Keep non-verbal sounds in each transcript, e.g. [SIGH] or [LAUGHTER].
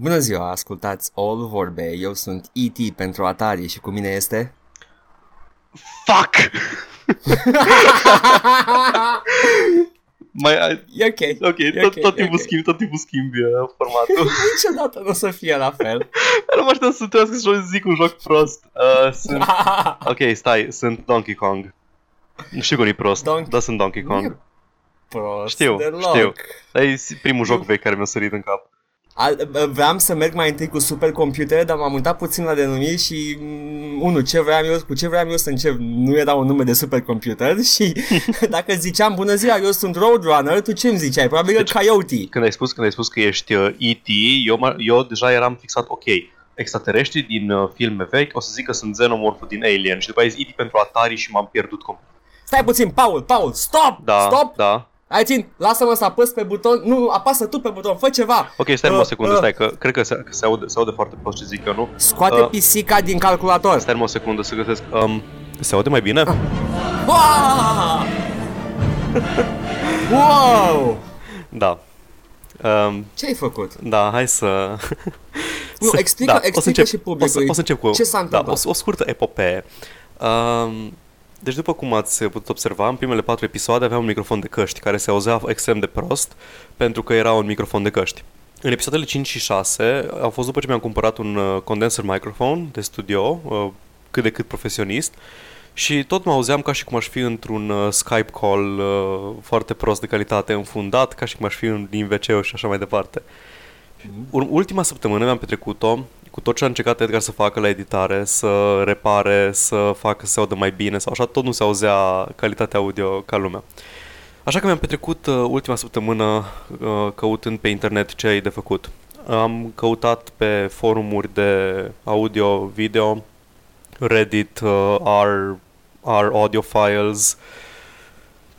Bună ziua, ascultați All Vorbe, eu sunt E.T. pentru Atari și cu mine este... Fuck! [LAUGHS] Mai, E ok. ok, E tot, ok, tot e timpul ok. schimbi, tot timpul schimbi uh, formatul. [LAUGHS] Niciodată nu o să fie la fel. [LAUGHS] nu mă aștept să trebuiască să zic un joc prost. Uh, sunt... Ok, stai, sunt Donkey Kong. Nu știu cum e prost, Donkey- dar sunt Donkey Nu e Kong. Prost Știu, deloc. știu. Dar e primul joc vechi care mi-a sărit în cap. Al, vreau să merg mai întâi cu supercomputere, dar m-am uitat puțin la denumiri și mm, unul, ce vreau eu, cu ce vreau eu să încep, nu era un nume de supercomputer [LAUGHS] și [LAUGHS] dacă ziceam bună ziua, eu sunt Roadrunner, tu ce îmi ziceai? Probabil Deci- deci, Coyote. Când ai spus, când ai spus că ești uh, E.T., eu, mă- eu deja eram fixat, ok, extraterestri din uh, filme vechi o să zic că sunt xenomorful din Alien și după aia zic E.T. pentru Atari și m-am pierdut complet. Stai puțin, Paul, Paul, stop! Da, Stop! da. Hai țin, lasă-mă să apăs pe buton, nu, apasă tu pe buton, fă ceva! Ok, stai uh, Uh, o secundă, uh. stai, că cred că se, că se, aude, se aude foarte prost ce zic eu, nu? Scoate Uh. pisica din calculator. Stai o secundă să găsesc. Um, se aude mai bine? Wow! [LAUGHS] wow! Da. Um, Ce ai făcut? da, hai să... Nu, să- explică- o să explică încep, și o să, publicului o să încep cu... ce s-a da, întâmplat. o, o scurtă epopee. Um, deci după cum ați putut observa, în primele patru episoade aveam un microfon de căști care se auzea extrem de prost pentru că era un microfon de căști. În episoadele 5 și 6 au fost după ce mi-am cumpărat un uh, condenser microphone de studio, uh, cât de cât profesionist, și tot mă auzeam ca și cum aș fi într-un uh, Skype call uh, foarte prost de calitate, înfundat, ca și cum aș fi în din wc și așa mai departe. Ur- Ultima săptămână mi-am petrecut-o cu tot ce a încercat Edgar să facă la editare, să repare, să facă să se audă mai bine sau așa, tot nu se auzea calitatea audio ca lumea. Așa că mi-am petrecut uh, ultima săptămână uh, căutând pe internet ce ai de făcut. Am căutat pe forumuri de audio, video, Reddit, uh, R, R audio files,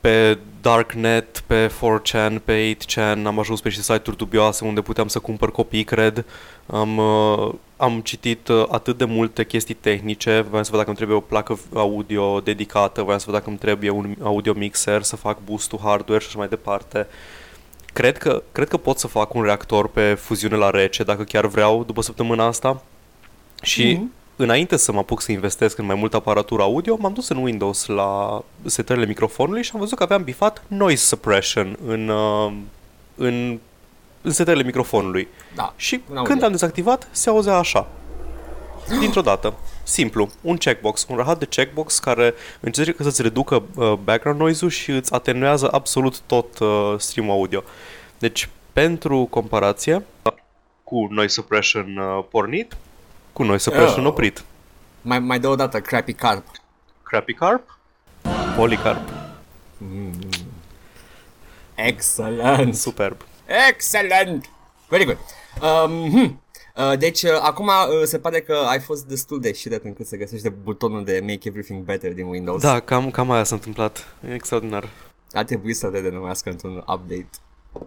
pe Darknet, pe 4chan, pe 8chan, am ajuns pe niște site-uri dubioase unde puteam să cumpăr copii, cred. Am, uh, am citit uh, atât de multe chestii tehnice, voiam să văd dacă îmi trebuie o placă audio dedicată, voiam să văd dacă îmi trebuie un audio mixer, să fac boost-ul hardware și așa mai departe. Cred că, cred că pot să fac un reactor pe fuziune la rece, dacă chiar vreau, după săptămâna asta. Și Mhm. Înainte să mă apuc să investesc în mai multă aparatură audio, m-am dus în Windows la setările microfonului și am văzut că aveam bifat noise suppression în, uh, în, în setările microfonului. Da. Și în audio. când am dezactivat, se auzea așa. Dintr-o dată. Simplu. Un checkbox. Un rahat de checkbox care încearcă să-ți reducă uh, background noise-ul și îți atenuează absolut tot uh, stream audio. Deci, pentru comparație, cu noise suppression uh, pornit, cu noise suppression Oh. oprit. Mai, mai dă o dată, Crappy Carp. Crappy carp? Polycarp. Excellent! Superb. Excellent! Very good. Um, hmm. Uh, deci, uh, acum uh, se pare că ai fost destul de șiret încât să găsești de butonul de Make Everything Better din Windows. Da, cam, cam aia s-a întâmplat. E extraordinar. Ar trebui să le denumească într-un update.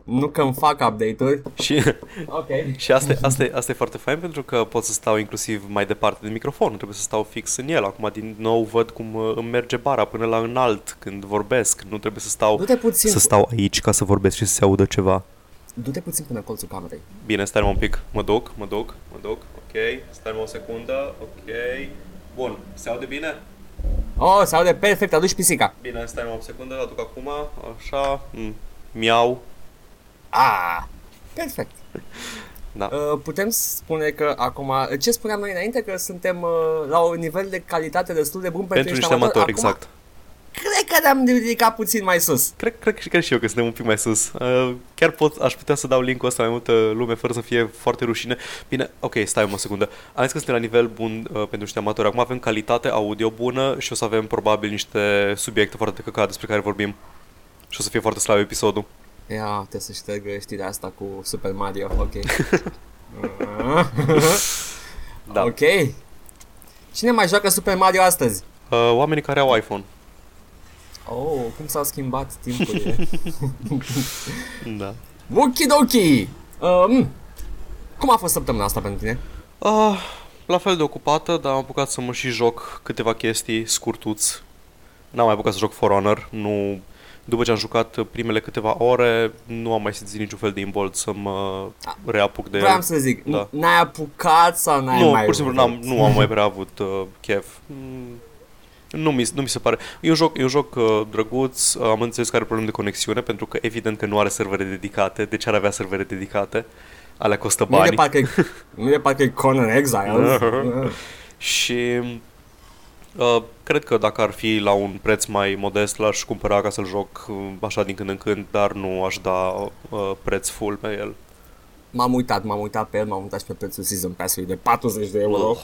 Nu că îmi fac update-uri. Și Ok. Și asta, e- asta, e, asta e foarte fain pentru că pot să stau inclusiv mai departe de microfon, nu trebuie să stau fix în el. Acum din nou văd cum uh, îmi merge bara până la înalt când vorbesc, nu trebuie să stau Du-te puțin, să stau aici ca să vorbesc și să se audă ceva. du-te puțin până colțul camerei. Bine, stai un pic, mă duc, mă duc, mă duc, ok, stai o secundă, ok, bun, se aude bine? Oh, se aude perfect, aduci pisica. Bine, stai o secundă, aduc acum, așa, mm, miau, Ah, perfect. da. Uh, putem spune că acum, ce spuneam noi înainte, că suntem uh, la un nivel de calitate destul de bun pentru, pentru niște amatori, Acum, exact. Cred că ne-am ridicat puțin mai sus. Cred, cred, cred și eu că suntem un pic mai sus. Uh, chiar pot, aș putea să dau link-ul ăsta mai multă lume fără să fie foarte rușine. Bine, ok, stai o secundă. Am zis că suntem la nivel bun uh, pentru niște amatori. Acum avem calitate audio bună și o să avem probabil niște subiecte foarte căcat despre care vorbim. Și o să fie foarte slab episodul. Ia, trebuie să ștergă știrea asta cu Super Mario, ok. [LAUGHS] Da. Ok. Cine mai joacă Super Mario astăzi? Uh, oamenii care au iPhone. Oh, cum s-au schimbat timpurile. [LAUGHS] Da. Okidoki! Um, cum a fost săptămâna asta pentru tine? Uh, la fel de ocupată, dar am apucat să mă și joc câteva chestii scurtuți. N-am mai apucat să joc For Honor, nu, după ce am jucat primele câteva ore, nu am mai simțit niciun fel de imbold să mă reapuc de Vreau el. să zic, Da. n-ai apucat sau n-ai Nu, mai pur și simplu vrut? n-am, nu am mai prea avut uh, chef. Mm, Nu mi, nu mi se pare. E un joc, e un joc uh, drăguț, uh, am înțeles că are probleme de conexiune, pentru că evident că nu are servere dedicate. De ce ar avea servere dedicate? Alea costă Nu e de bani. parcă, [LAUGHS] nu e parcă e Conan Exiles. [LAUGHS] Și uh, cred că dacă ar fi la un preț mai modest, l-aș cumpăra ca să-l joc uh, așa din când în când, dar nu aș da uh, preț full pe el. M-am uitat, m-am uitat pe el, m-am uitat și pe prețul Season Pass-ului de 40 de euro. Oh.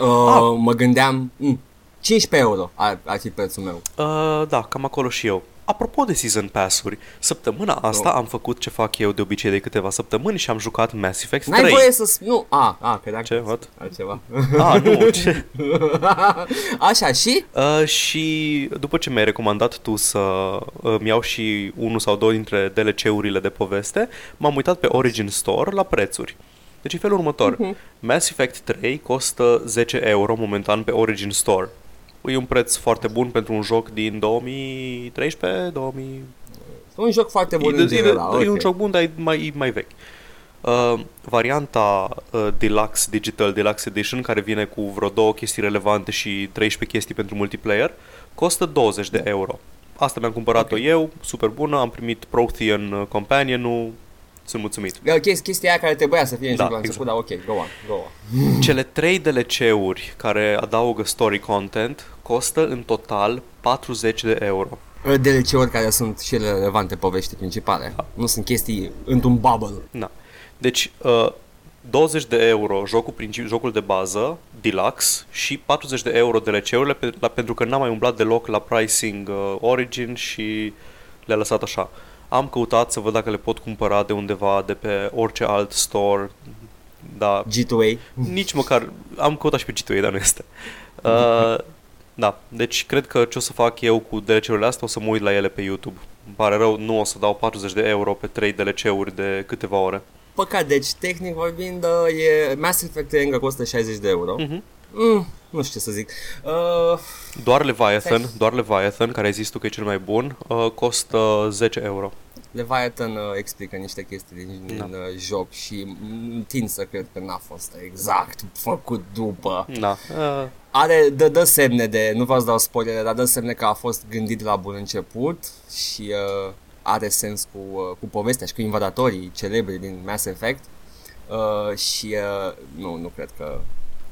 Uh, Ah. Mă gândeam, mm, 15 euro ar, ar fi prețul meu. Uh, da, cam acolo și eu. Apropo de Season Pass-uri, săptămâna asta Nu. am făcut ce fac eu de obicei de câteva săptămâni și am jucat Mass Effect N-ai 3. voie să... s- Nu, a, a, credeam Ce? că What? altceva. Ah, nu, [LAUGHS] ce? Așa, și? Uh, și după ce mi-ai recomandat tu să uh, iau și unul sau două dintre DLC-urile de poveste, m-am uitat pe Origin Store la prețuri. Deci e felul următor. Mass Effect 3 costă 10 euro momentan pe Origin Store. E un preț foarte bun pentru un joc din 2013, 2000... E un joc foarte bun e, în de- e, general. de- e un ok. joc bun, dar e mai, e mai vechi. Uh, varianta uh, Deluxe Digital Deluxe Edition, care vine cu vreo două chestii relevante și 13 chestii pentru multiplayer, costă 20 de euro. Asta mi-am cumpărat-o Ok. eu, super bună, am primit Prothean uh, Companion-ul, sunt mulțumit. E o chestie, chestia aia care trebuia să fie în Da, joc la început, dar ok, go on, go on. Cele 3 DLC-uri care adaugă story content costă în total 40 de euro. DLC-uri care sunt și ele relevante poveștii principale. Nu sunt chestii într-un bubble. Na. Deci, uh, 20 de euro jocul, principi, jocul de bază, deluxe, și 40 de euro DLC-urile pe, la, pentru că n-am mai umblat deloc la pricing uh, Origin și le-a lăsat așa. Am căutat să văd dacă le pot cumpăra de undeva, de pe orice alt store, dar G2A. nici măcar, am căutat și pe G2A, dar nu este. Uh, da, deci cred că ce o să fac eu cu DLC-urile astea, o să mă uit la ele pe YouTube. Îmi pare rău, nu o să dau 40 de euro pe 3 DLC-uri de câteva ore. Păcat, deci tehnic vorbind, e Mass Effect 3 încă costă 60 de euro. Mhm. Mm, nu știu ce să zic. Uh, Doar Leviathan, Stai. doar Leviathan, care ai zis tu că e cel mai bun, uh, costă 10 euro. Leviathan uh, explică niște chestii din, din Da. uh, joc și mm, tind să cred că n-a fost exact făcut după. Da. Uh, Are, dă, dă semne de, nu vă dau spoilere, dar dă semne că a fost gândit la bun început și uh, are sens cu, uh, cu povestea și cu invadatorii celebri din Mass Effect. Uh, și uh, nu, nu cred că...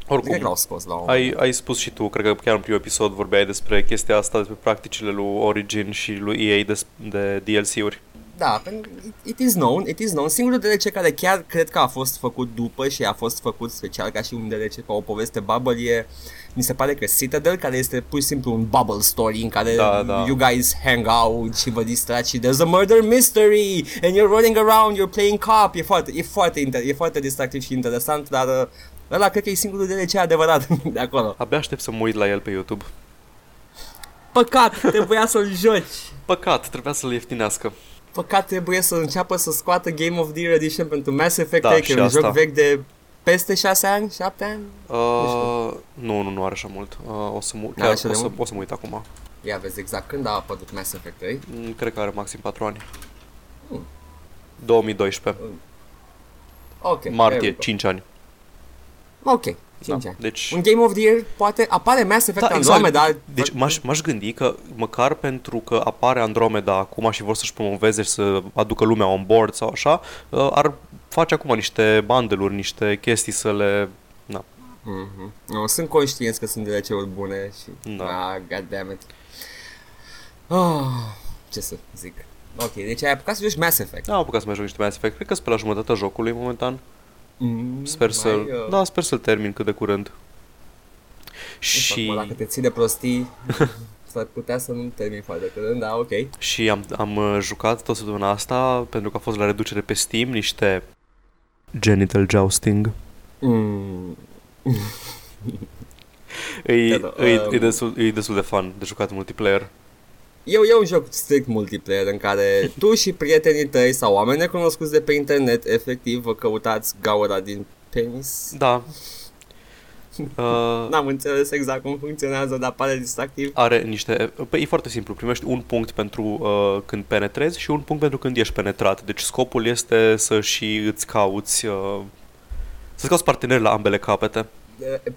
Cred că oricum, l-au scos la un ai, ai spus și tu, cred că chiar în primul episod vorbeai despre chestia asta, despre practicile lui Origin și lui EA de, de DLC-uri. Da, pentru it, it is known, it is known. Singurul DLC care chiar cred că a fost făcut după și a fost făcut special ca și un DLC, ca o poveste bubble, e, mi se pare că Citadel, care este pur și simplu un bubble story în care Da, da. you guys hang out și vă distrați și there's a murder mystery and you're running around, you're playing cop. E foarte, e foarte, inter, e foarte distractiv și interesant, dar uh, ăla cred că e singurul DLC adevărat [LAUGHS] de acolo. Abia aștept să mă uit la el pe YouTube. Păcat, trebuia să-l joci. Păcat, trebuia să-l ieftinească. Păcat trebuie să înceapă să scoată Game of the Year Edition pentru Mass Effect Da, 3, și că e un asta. joc vechi de peste 6 ani, 7 ani. Uh, nu, nu, nu are așa mult. Uh, o, să mă, N-are chiar, așa o, de să, mult? o să mă uit acum. Ia vezi exact când a apărut Mass Effect 3. Mm, Cred că are maxim 4 ani. Mm. 2012. Ok. there we Martie, go. 5 ani. Ok, 5 Da. ani. Deci, Un Game of the Year poate apare Mass Effect Da, Andromeda. Deci m-aș, m-aș gândi că măcar pentru că apare Andromeda acum și vor să-și promoveze și să aducă lumea on board sau așa, uh, ar face acum niște bandeluri, niște chestii să le... Na. Mhm. Nu, sunt conștienți că sunt DLC-uri bune și... Da. Ah, god damn it. Oh, ce să zic. Ok, deci ai apucat să joci Mass Effect. Da, am apucat să mai joc niște Mass Effect. Cred că sunt pe la jumătatea jocului momentan. Mm, Sper mai, să uh, Da, sper să-l termin cât de curând. Și... Și, Dacă te ții de prostii, [LAUGHS] s-ar putea să nu termin foarte curând, da, ok. și am, am uh, jucat tot săptămâna asta, pentru că a fost la reducere pe Steam, niște Genital Jousting. Mm. E, Da, da, e, um, e, destul, e destul de fun de jucat multiplayer. Eu, e un joc strict multiplayer în care [LAUGHS] tu și prietenii tăi sau oameni necunoscuți de pe internet, efectiv, vă căutați gaura din penis. Da. [LAUGHS] Uh, N-am înțeles exact cum funcționează, dar pare distractiv. are niște... Păi e foarte simplu, primești un punct pentru uh, când penetrezi și un punct pentru când ești penetrat. Deci scopul este să și îți cauți... Uh, să-ți cauți parteneri la ambele capete.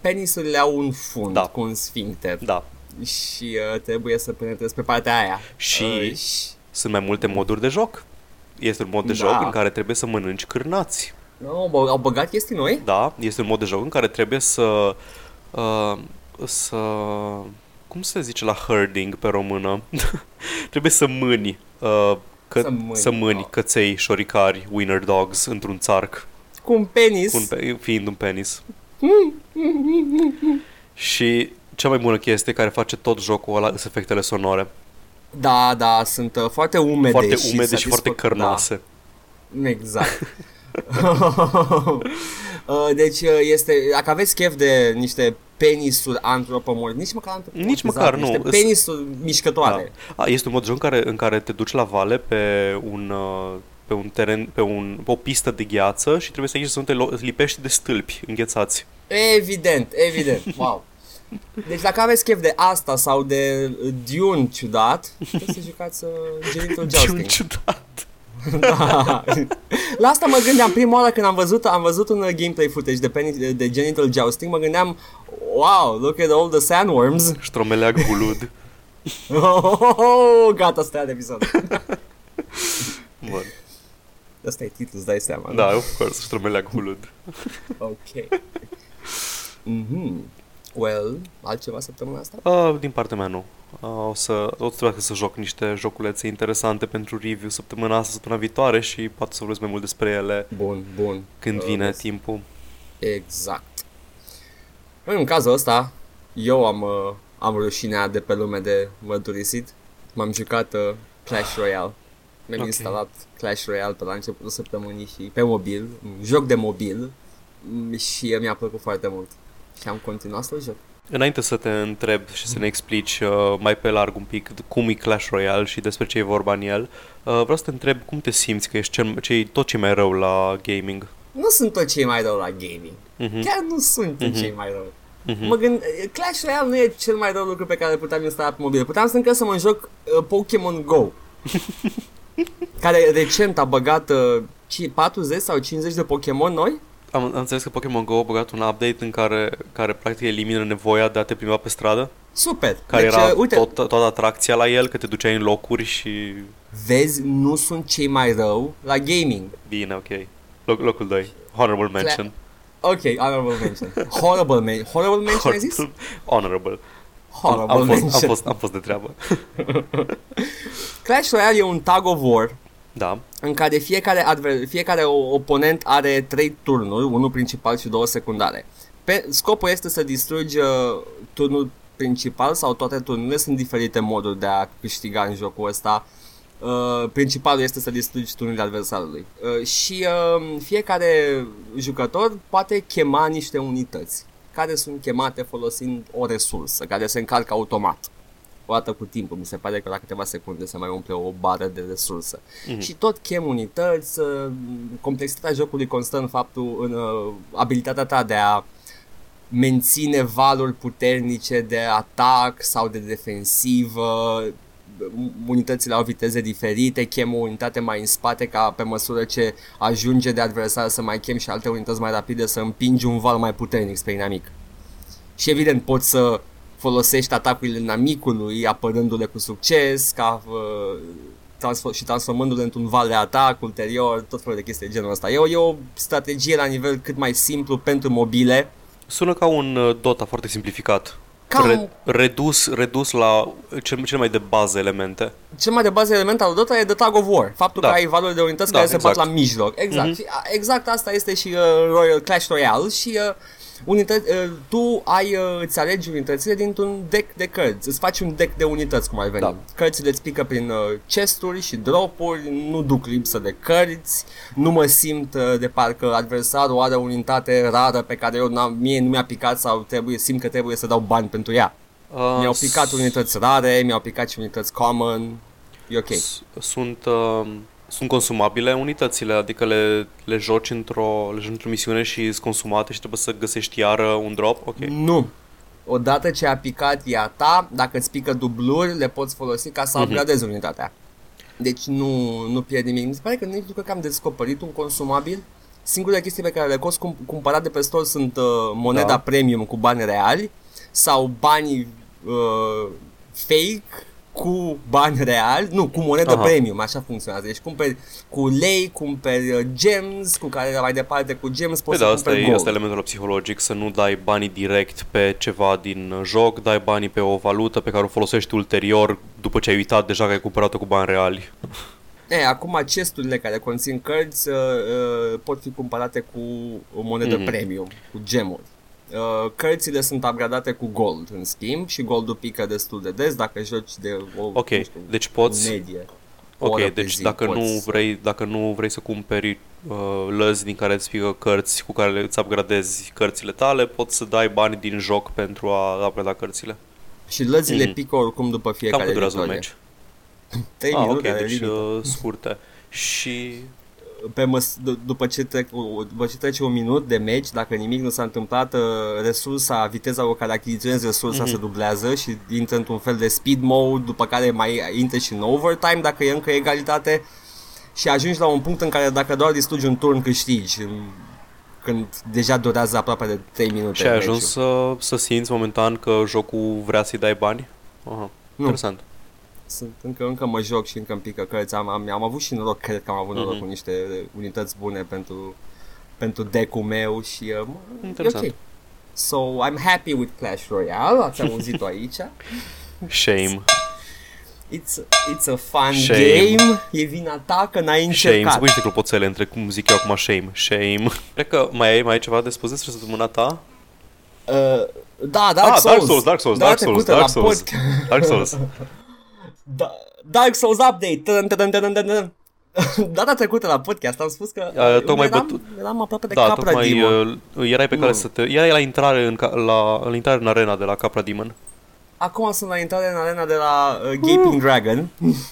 Penisurile au un fund Da. cu un sfincter Da. Și uh, trebuie să penetrezi pe partea aia. Și- Uh, și... Sunt mai multe moduri de joc. Este un mod de Da. joc în care trebuie să mănânci cârnați. No, bă, au băgat chestii noi? Da, este un mod de joc în care trebuie să... Uh, să... Cum se zice la herding pe română? [LAUGHS] trebuie să mâni. Uh, că, Să mâni, să mâni oh. căței, șoricari, winner dogs într-un țarc, Cu un penis. cu un pe, fiind un penis. și cea mai bună chestie care face tot jocul ăla sunt efectele sonore. Da, da, sunt uh, foarte umede foarte și umede și foarte satisfăc- cărnoase. Da, exact. [LAUGHS] [LAUGHS] Uh, deci uh, este, dacă aveți chef de niște penisuri antropomorfi, nici măcar antropomorfizați, Nici măcar, nu. Niște penisuri mișcătoare. Da. A, este un mod de joc în care, în care te duci la vale pe un, uh, pe un teren, pe, un, pe o pistă de gheață și trebuie să ieși să nu te lo- lipești de stâlpi înghețați. Evident, evident. Wow. Deci dacă aveți chef de asta sau de uh, Dune ciudat, puteți să jucați uh, Genital Ce un Jousting. ciudat. [LAUGHS] Da. La asta mă gândeam prima oară când am văzut, am văzut un uh, gameplay footage de, penis, de, de Genital Jousting, mă gândeam, wow, look at all the sandworms. Ștromeleag bulud. [LAUGHS] Oh, gata, stai de episod. [LAUGHS] Bun. Asta e titlul, îți dai seama. nu? Da, of course, ștromeleag bulud. Ok. Mhm. Well, altceva săptămâna asta? Uh, din partea mea nu. Uh, o să, o să trebuiască să joc niște joculețe interesante pentru review săptămâna asta, săptămâna viitoare și poate să vorbesc mai mult despre ele Bun, bun. când Uh, vine yes. timpul. Exact. În cazul ăsta, eu am, uh, am rușinea de pe lume de mărturisit. M-am jucat uh, Clash Royale. Mi-am Ok. instalat Clash Royale pe la începutul săptămânii și pe mobil, un joc de mobil mm, și mi-a plăcut foarte mult. Și am continuat să-l joc. Înainte să te întreb și să ne explici uh, mai pe larg un pic cum e Clash Royale și despre ce e vorba în el, uh, vreau să te întreb cum te simți că ești cel, ce e tot ce mai rău la gaming. Nu sunt tot cei mai rău la gaming. Mhm. Chiar nu sunt Mhm. cei mai rău. Mhm. Mă gând, Clash Royale nu e cel mai rău lucru pe care îl puteam instala pe mobil. Puteam să încă să mă joc uh, Pokémon Go. [LAUGHS] care recent a băgat uh, ci- 40 sau 50 de Pokémon noi. Am, am înțeles că Pokémon Go a băgat un update în care, care practic elimină nevoia de a te plimba pe stradă, Super. care deci, era uh, uite, tot, toată atracția la el, că te duceai în locuri și... vezi, nu sunt cei mai rău la gaming. Bine, ok. Loc, locul 2. Honorable mention. Ok, honorable mention. Horrible, man- horrible mention ai zis? Honorable. Horrible am, fost, mention. am, fost, am fost de treabă. Clash Royale e un tag of war Da. în care fiecare, adver- fiecare o- oponent are trei turnuri, unul principal și două secundare. Pe, scopul este să distrugi uh, turnul principal sau toate turnurile, sunt diferite moduri de a câștiga în jocul ăsta. Uh, principalul este să distrugi turnurile adversarului. Uh, și uh, fiecare jucător poate chema niște unități care sunt chemate folosind o resursă, care se încarcă automat o dată cu timpul, mi se pare că la câteva secunde se mai umple o bară de resursă. Mhm. Și tot chem unități, uh, complexitatea jocului constă în faptul, în uh, abilitatea ta de a menține valuri puternice de atac sau de defensivă, unitățile au viteze diferite, chem o unitate mai în spate ca pe măsură ce ajunge de adversar să mai chem și alte unități mai rapide să împingi un val mai puternic spre inamic. Și evident poți să folosești atacurile inamicului apărându-le cu succes ca uh, transfor- și transformându-le într-un val de atac ulterior, tot felul de chestii de genul ăsta. E o, e o strategie la nivel cât mai simplu pentru mobile. Sună ca un uh, Dota foarte simplificat. Cam- redus, redus la cel, cel mai de bază elemente. Cel mai de bază element al Dota e The Tag of War. Faptul Da. că ai valori de unități Da, care se exact. bat la mijloc. Exact. Mhm. Și, a, exact asta este și uh, Royal Clash Royale și uh, unită- uh, tu ai, uh, îți alegi unitățile dintr-un deck de cărți. Îți faci un deck de unități, cum ar veni. Da. Cărțile îți pică prin uh, chesturi și dropuri, nu duc lipsă de cărți, nu mă simt uh, de parcă adversarul are o unitate rară pe care eu n-am, mie nu mi-a picat sau trebuie, simt că trebuie să dau bani pentru ea. Uh, Mi-au picat unități rare, mi-au picat și unități common. E ok. S- Sunt, uh, sunt consumabile unitățile, adică le, le joci într-o, le joci într-o misiune și sunt consumate și trebuie să găsești iară un drop? Ok. Nu. Odată ce a picat ea ta, dacă îți pică dubluri, le poți folosi ca să Mhm. upgradezi unitatea. Deci nu, nu pierd nimic. Mi se pare că nici nu cred că am descoperit un consumabil. Singurele chestii pe care le cost cum, cumpărat de pe store sunt uh, moneda Da. premium cu bani reali sau banii uh, fake cu bani reali, nu, cu monedă Aha. premium, așa funcționează. Deci cumperi cu lei, cumperi uh, gems, cu care mai departe cu gems Păi poți da, să asta cumperi e, gold. asta e elementul psihologic, să nu dai banii direct pe ceva din joc, dai banii pe o valută pe care o folosești ulterior după ce ai uitat deja că ai cumpărat-o cu bani reali. E, acum chesturile care conțin cărți uh, uh, pot fi cumpărate cu o monedă Mhm. premium, cu gemuri. Uh, cărțile sunt upgradate cu gold în schimb și goldul pică destul de des dacă joci de o Ok, nu știu, deci poți... medie. o oră Ok, pe deci zi dacă poți. nu vrei, dacă nu vrei să cumperi uh, lăzi din care îți pică cărți cu care îți upgradezi cărțile tale, poți să dai bani din joc pentru a upgrada cărțile. Și lăzile Mhm. pică oricum după Cam fiecare cât durează un victorie. meci? [LAUGHS] 3 Ah, ok, minute are deci limită. uh, scurte. Și pe măs- d- după, ce trec, după ce trece un minut de meci, dacă nimic nu s-a întâmplat, uh, resursa, viteza cu care achiziționezi resursa Mhm. se dublează și intră într-un fel de speed mode, după care mai intră și în overtime dacă e încă egalitate și ajungi la un punct în care dacă doar distrugi un turn câștigi în- când deja durează aproape de 3 minute Și ai meciul. ajuns să, să simți momentan că jocul vrea să-i dai bani? Aha, interesant. Sunt, încă, încă mă joc și încă îmi pică cărți. Am, am, am avut și noroc, cred că am avut noroc Mhm. cu niște unități bune pentru, pentru deck-ul meu și uh, mă, e Interesant. ok. So, I'm happy with Clash Royale, ați auzit-o aici. [LAUGHS] Shame. It's, it's a fun Shame. game, e vina ta că n-ai Shame. Să încercat. pui niște clopoțele între cum zic eu acum shame. Shame. Cred că mai ai, mai ai ceva de spus despre săptămâna ta? Uh, da, Dark ah, Souls. Dark Souls, Dark Souls, Data Dark Souls, trecută Dark la Souls. pod- Dark Souls. [LAUGHS] Da, Dark Souls Update. Tadam, tadam, tadam, tadam. [LAUGHS] Data trecută la podcast am spus că Uh, tocmai eram, bătut- eram aproape de Da, Capra tocmai Demon. uh, erai pe care Nu. să te... Erai la intrare în, ca- la, la intrare în arena de la Capra Demon. Acum sunt la intrare în arena de la uh, Gaping Dragon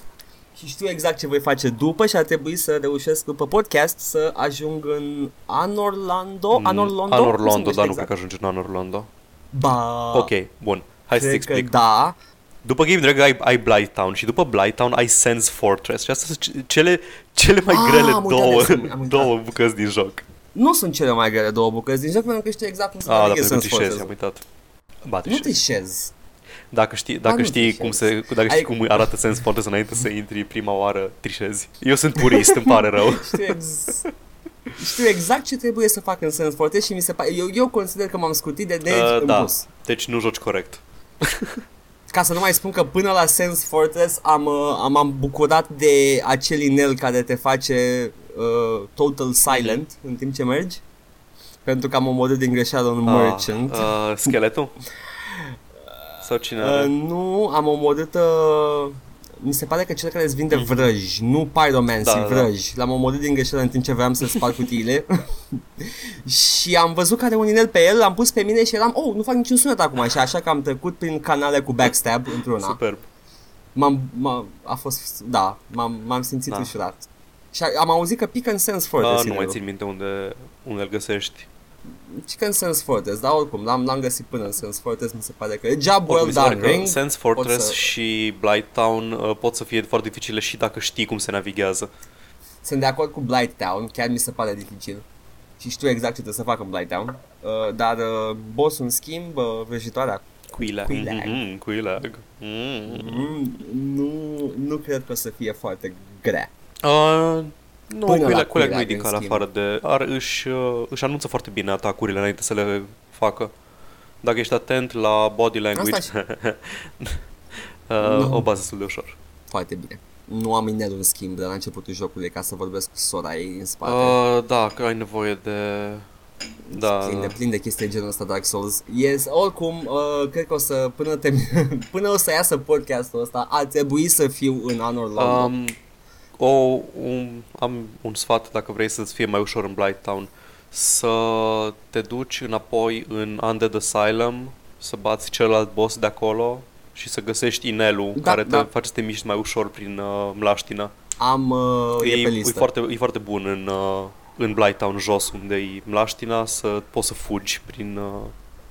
[LAUGHS] și știu exact ce voi face după și ar trebui să reușesc după podcast să ajung în Anorlando. Anorlando? Anor Cum se Londo, numește dar nu exact? cred că ajunge în Anor Londo. Ba, Ok, bun. Hai să-ți cred că explic. da. După Game Dragon ai, ai Blighttown și după Blighttown ai Sense Fortress și astea sunt ce- cele, cele mai Ah, grele am uitat două, de asta, am uitat. două bucăți din joc. Nu sunt cele mai grele două bucăți din joc pentru că știu exact cum să Ah, da, navighez pentru că în trișezi, am Fortress. uitat. Ba, Nu trișezi. trișez. Dacă știi, dacă nu știi trișezi. cum se, dacă știi Ai- cum arată Sense Fortress înainte să intri prima oară, trișezi. Eu sunt purist, îmi pare rău. [LAUGHS] Știu, ex... știu exact ce trebuie să fac în Sense Fortress și mi se pare... Eu, eu consider că m-am scutit de nervi Uh, în da, bus. deci nu joci corect. [LAUGHS] Ca să nu mai spun că până la Sense Fortress am, uh, am, am bucurat de acel inel care te face uh, total silent în timp ce mergi. Pentru că am omorât din greșeală un merchant. Ah, uh, scheletul? [LAUGHS] Sau cine Uh, are? nu, am omorât... Uh, mi se pare că cel care îți vinde vrăji, nu pyromancy, Da, da, da. vrăji. L-am omorât din greșeală în timp ce vreau să sparg cutiile. [LAUGHS] și am văzut că are un inel pe el, l-am pus pe mine și eram, oh, nu fac niciun sunet acum. Și așa că am trecut prin canale cu backstab într-una. Superb. M-am, m-a, a fost, da, m-am, m-am simțit Da. ușurat. Și a- am auzit că pică în Sense Fortress Ah, nu mai inelul. țin minte unde, unde îl găsești. Pică în Sense Fortress, dar oricum, l-am, l-am găsit până în Sense Fortress, mi se pare că e job Oricum, well mi se pare done, că Ring. Sense Fortress să- și Blighttown uh, pot să fie foarte dificile și dacă știi cum se navighează. Sunt de acord cu Blighttown, chiar mi se pare dificil. Și știu exact ce trebuie să fac în Blighttown. Uh, dar uh, boss în schimb, uh, vrăjitoarea, Quilag. Quilag. Mm-hmm, Quilag. Mm. mm, nu, nu cred că o să fie foarte grea. Uh, nu, Până la Quilag, Quilag nu e Quilag, din în calea schimb. afară de... Ar, își, uh, își anunță foarte bine atacurile înainte să le facă. Dacă ești atent la body language, Asta [LAUGHS] uh, Nu. o bază destul de ușor. Foarte bine. Nu am inelul în schimb de la începutul jocului ca să vorbesc cu sora ei în spate. Uh, da, că ai nevoie de... Da, plin, de, plin de chestii de genul ăsta Dark Souls. Yes, oricum, uh, cred că o să, până, termin, [LAUGHS] până o să iasă podcastul ăsta, ar trebui să fiu în Honor London. Um, o, un, am un sfat dacă vrei să-ți fie mai ușor în Blighttown să te duci înapoi în Undead Asylum să bați celălalt boss de acolo și să găsești inelul Da, care te da. face să te miști mai ușor prin uh, mlaștină. Am, uh, e, e pe listă. E foarte, e foarte bun în, uh, în Blighttown jos, unde e mlaștina, să poți să fugi prin uh,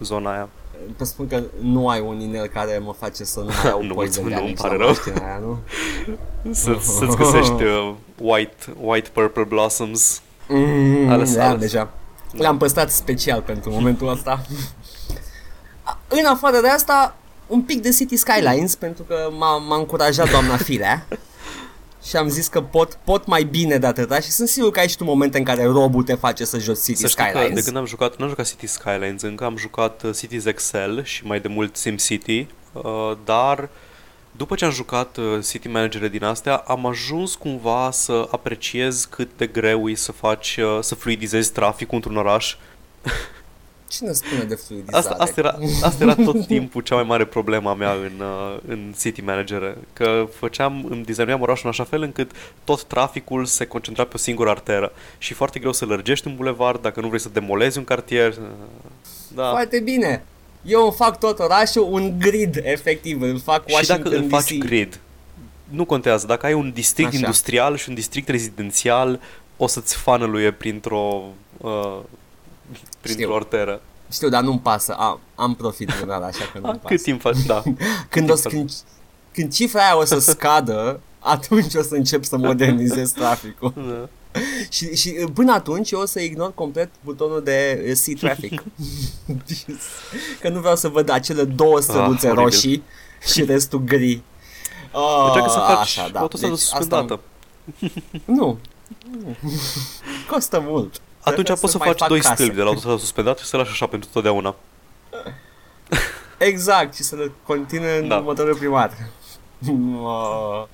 zona aia. Te spun că nu ai un inel care mă face să nu mai [LAUGHS] iau Nu, poison nu, de îmi aici pare la rău. maștina aia, nu? [LAUGHS] Să, să-ți găsești uh, white, white purple blossoms. Mm, Ale le sale. am deja. Le-am păstrat special pentru momentul ăsta. [LAUGHS] În afară de asta, un pic de City Skylines, pentru că m-a, m-a încurajat doamna Firea. Și am zis că pot, pot mai bine de atâta și sunt sigur că ai și tu momente în care robul te face să joci City Să știi că Skylines. de când am jucat, nu am jucat City Skylines, încă am jucat uh, Cities Excel și mai de mult SimCity, uh, dar după ce am jucat uh, City Manager din astea, am ajuns cumva să apreciez cât de greu e să faci, uh, să fluidizezi traficul într-un oraș. [LAUGHS] Cine spune de fluidizare? Asta, asta, era, asta era tot [LAUGHS] timpul cea mai mare problema mea în, uh, în City Manager, că făceam, îmi designuam orașul în așa fel încât tot traficul se concentra pe o singură arteră și e foarte greu să lărgești un bulevard dacă nu vrei să demolezi un cartier. uh, Da. Foarte bine. Eu îmi fac tot orașul un grid, efectiv. Îl fac și Washington dacă îl faci DC. grid, nu contează, dacă ai un district Așa. industrial și un district rezidențial, o să-ți fanăluie printr-o uh, printr-o Știu. arteră. Știu, dar nu-mi pasă. Am, am profit din ăla, așa că nu-mi Ah, pasă. cât timp faci? Da. [LAUGHS] Când, o, să- când, când cifra aia o să scadă, atunci o să încep să modernizez [LAUGHS] traficul. Da. Și, și până atunci eu o să ignor complet butonul de uh, see traffic. [LAUGHS] că nu vreau să văd acele două străduțe Ah, oribil. roșii și restul gri. Oh, Încearcă să faci așa, da. autostradă Deci suspendată. Nu. Nu. Costă mult. Atunci Trebuie poți să mai faci fac doi casă. stâlpi de la autostradă suspendată și să lași așa pentru totdeauna. Exact, și să le continue în Da. următorul primar. [LAUGHS] Uh,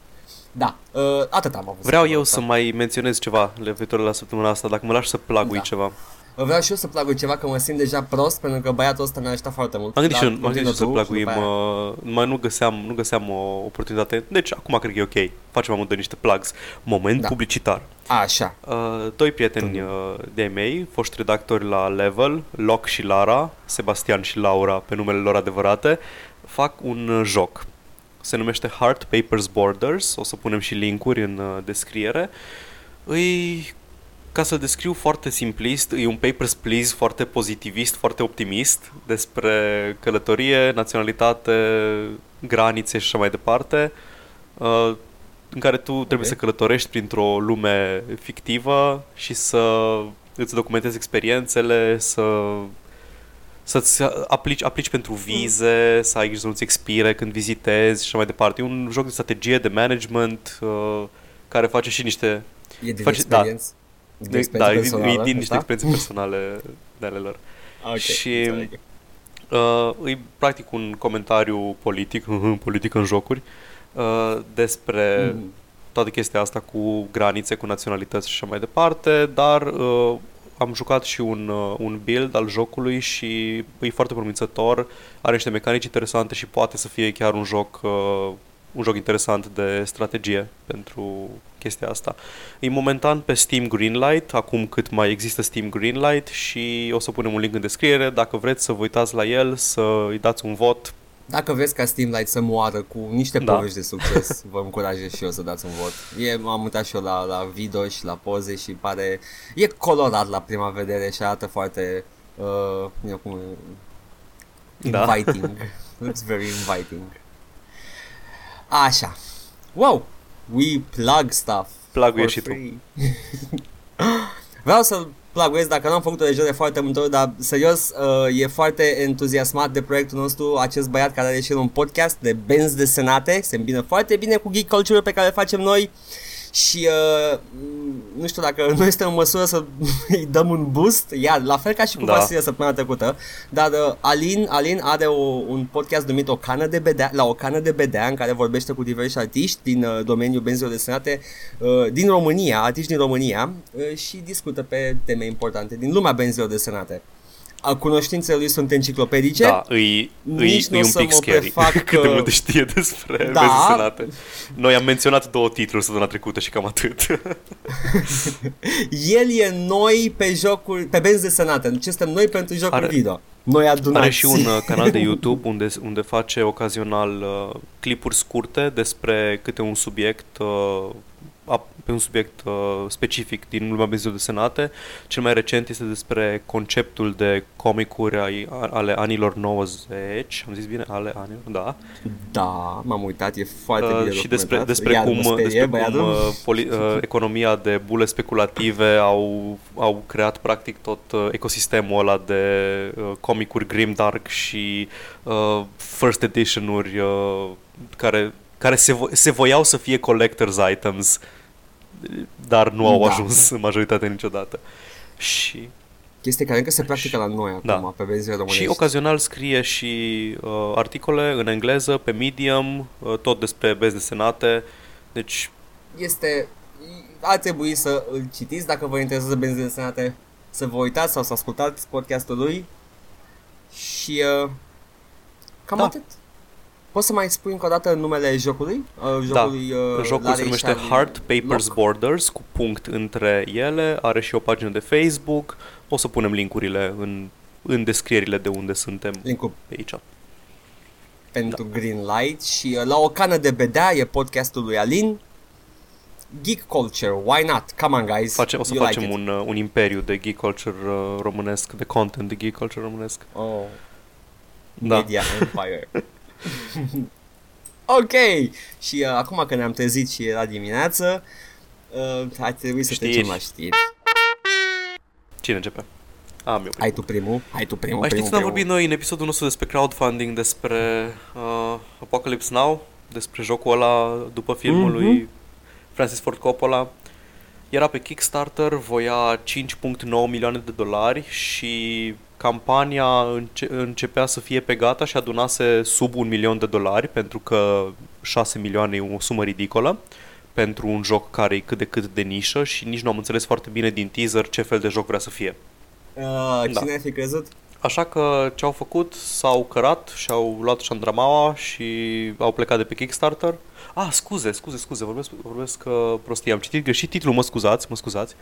da, uh, atât am avut. Vreau spun eu asta. să mai menționez ceva referitor la săptămâna asta, dacă mă lași să plagui Da. ceva. Vreau și eu să plagui ceva, că mă simt deja prost, pentru că băiatul ăsta mi-a ajutat foarte mult. Am gândit și Dar eu, m-am gândit și continuă eu să tu și plaguim, după aia- uh, mai nu găseam, nu găseam o oportunitate. Deci acum cred că e ok. Facem amândoi niște plugs. Moment Da. publicitar. Așa. Uh, doi prieteni uh, de-ai mei, foști redactori la Level, Locke și Lara, Sebastian și Laura pe numele lor adevărate, fac un uh, joc. Se numește Heart Papers Borders, o să punem și linkuri în uh, descriere. Îi, ca să descriu foarte simplist, e un Papers, Please foarte pozitivist, foarte optimist despre călătorie, naționalitate, granițe și așa mai departe. Uh, în care tu trebuie Ok. să călătorești printr-o lume fictivă și să îți documentezi experiențele, să să-ți aplici, aplici pentru vize, să ai grijă să nu-ți expire când vizitezi și așa mai departe. E un joc de strategie, de management, uh, care face și niște... E din Face- experiență. De, Din da, e experiență din, e personală, din niște ăsta? experiențe personale de ale lor. Ok, și- înțeleg. Uh, e practic un comentariu politic, [LAUGHS] politic în jocuri, uh, despre Mm. toată chestia asta cu granițe, cu naționalități și așa mai departe, dar uh, am jucat și un, uh, un build al jocului și e foarte promițător, are niște mecanici interesante și poate să fie chiar un joc uh, un joc interesant de strategie pentru chestia asta. E momentan pe Steam Greenlight, acum cât mai există Steam Greenlight și o să punem un link în descriere. Dacă vreți să vă uitați la el, să îi dați un vot, Dacă vreți ca Steam Light să moară cu niște Da. povești de succes, vă încurajez și eu să dați un vot. E, m-am uitat și eu la, la video și la poze și pare... E colorat la prima vedere și arată foarte... Uh, eu cum e, Da. inviting. [LAUGHS] Looks very inviting. Așa. Wow! We plug stuff. Plaguie for și tu. free. [LAUGHS] Vreau să-l plaguez, dacă nu am făcut-o deja de foarte multe ori, dar serios, uh, e foarte entuziasmat de proiectul nostru, acest băiat care are și el un podcast de benzi desenate, se îmbină foarte bine cu geek culture pe care le facem noi și uh, nu știu dacă noi suntem în măsură să [LAUGHS] îi dăm un boost, iar la fel ca și cu Da. Vasile săptămâna trecută, dar uh, Alin, Alin are o, un podcast numit O cană de bedea, la o cană de bedea în care vorbește cu diversi artiști din uh, domeniul benzilor desenate uh, din România, artiști din România uh, și discută pe teme importante din lumea benzilor desenate. A, cunoștințele lui sunt enciclopedice. Da, îi, Nici îi, nu îi o un să pic mă scary [LAUGHS] prefac cât de că- multe știe despre Da. da. desenate. Noi am menționat două titluri săptămâna trecută și cam atât. [LAUGHS] El e noi pe jocuri, pe benzi desenate. Ce suntem noi pentru jocuri Are- video. Noi adunați. Are și un uh, [LAUGHS] canal de YouTube unde, unde face ocazional uh, clipuri scurte despre câte un subiect uh, pe un subiect uh, specific din lumea benzinilor desenate. Cel mai recent este despre conceptul de comicuri ai, ale anilor 90. Am zis bine? Ale anilor, da. Da, m-am uitat, e foarte uh, bine Și despre, despre Iar cum, sperie, despre cum uh, poli, uh, economia de bule speculative au, au creat practic tot uh, ecosistemul ăla de uh, comicuri grimdark și uh, first edition-uri uh, care care se, vo- se voiau să fie collector's items, dar nu au da. ajuns în majoritate niciodată. Și chestie care încă se practică la noi acum, da. pe benzină românești. Și ocazional scrie și uh, articole în engleză, pe Medium, uh, tot despre benzi desenate, deci... Este... A trebui să îl citiți dacă vă interesează benzi desenate, să vă uitați sau să ascultați podcastul lui și uh, cam da. atât. Poți să mai spui încă o dată numele jocului? Uh, jocului da. uh, Jocul se numește Heart Papers Lock. Borders cu punct între ele, are și o pagină de Facebook. O să punem linkurile în, în descrierile de unde suntem Link-ul. pe aici. Pentru da. Green Light și uh, la o cană de bedea e podcastul lui Alin. Geek Culture, why not? Come on, guys. Face, o să you facem like un, uh, un imperiu de geek culture uh, românesc, de content de geek culture românesc. Oh. Da. Media Empire. [LAUGHS] [LAUGHS] ok, și uh, acum că ne-am trezit și era dimineață, uh, ar trebui să Știi. trecem la știri. Cine începe? Am eu primul. Hai tu primul, hai tu primul. Mai știți când am vorbit noi în episodul nostru despre crowdfunding, despre uh, Apocalypse Now, despre jocul ăla după filmul mm-hmm. lui Francis Ford Coppola. Era pe Kickstarter, voia 5.9 milioane de dolari și campania înce- începea să fie pe gata și adunase sub un milion de dolari, pentru că 6 milioane e o sumă ridicolă pentru un joc care e cât de cât de nișă și nici nu am înțeles foarte bine din teaser ce fel de joc vrea să fie. Uh, cine da. ai fi crezut? Așa că ce au făcut, s-au cărat și au luat șandramaua și au plecat de pe Kickstarter. Ah, scuze, scuze, scuze, vorbesc, vorbesc uh, prostie, am citit greșit titlul, mă scuzați, mă scuzați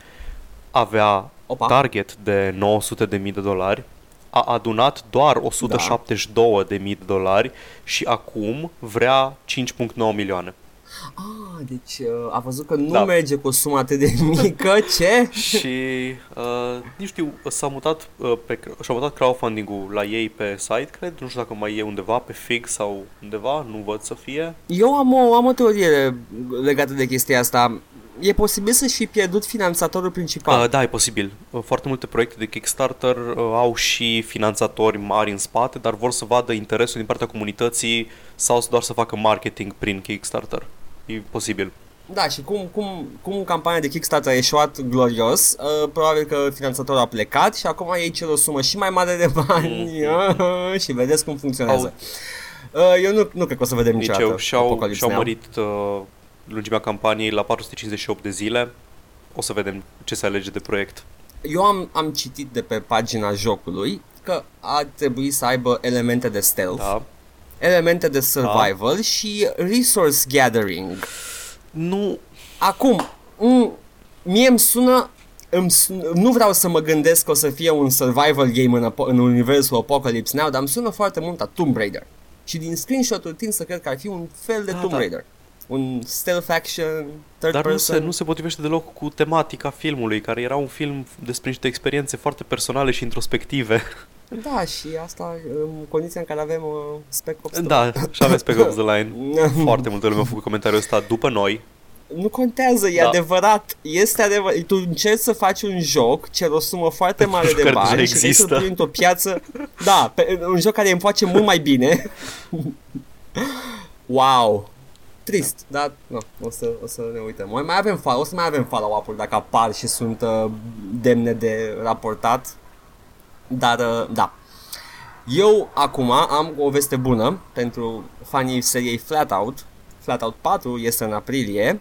avea Opa. target de 900 de mii de dolari, a adunat doar 172 da. de mii de dolari și acum vrea 5.9 milioane. Ah, deci uh, a văzut că nu da. merge cu o sumă atât de [LAUGHS] mică, ce? și, uh, nu știu, s-a mutat, uh, pe, și-a mutat crowdfunding-ul la ei pe site, cred, nu știu dacă mai e undeva pe Fig sau undeva, nu văd să fie. Eu am o, am o teorie legată de chestia asta e posibil să și pierdut finanțatorul principal. Uh, da, e posibil. Uh, foarte multe proiecte de Kickstarter uh, au și finanțatori mari în spate, dar vor să vadă interesul din partea comunității sau doar să facă marketing prin Kickstarter. E posibil. Da, și cum, cum, cum campania de Kickstarter a ieșuat glorios, uh, probabil că finanțatorul a plecat și acum ei cer o sumă și mai mare de bani mm. [LAUGHS] și vedeți cum funcționează. Au... Uh, eu nu, nu cred că o să vedem niciodată Nici eu. Și-au, și-au mărit uh, lungimea campaniei la 458 de zile. O să vedem ce se alege de proiect. Eu am, am citit de pe pagina jocului că ar trebui să aibă elemente de stealth, da. elemente de survival da. și resource gathering. Nu. Acum, m- mie îmi sună îmi, nu vreau să mă gândesc că o să fie un survival game în, în universul Apocalypse Now, dar îmi sună foarte mult a Tomb Raider. Și din screenshot-ul tind să cred că ar fi un fel de da, Tomb da. Raider un stealth action, third Dar person. nu se, nu se potrivește deloc cu tematica filmului, care era un film despre niște experiențe foarte personale și introspective. [LAUGHS] Da, și asta în condiția în care avem uh, Spec Ops The Da, și avem Spec Ops The Line. [LAUGHS] foarte multă lume a făcut comentariul ăsta după noi. Nu contează, e da. adevărat. Este adevărat. Tu încerci să faci un joc, cer o sumă foarte mare de bani și vrei să într-o piață... Da, pe, un joc care îmi face mult mai bine. [LAUGHS] wow trist, dar no, o, să, o să ne uităm. Mai, mai avem, o să mai avem follow-up-uri dacă apar și sunt uh, demne de raportat. Dar, uh, da. Eu acum am o veste bună pentru fanii seriei Flatout. Flatout 4 este în aprilie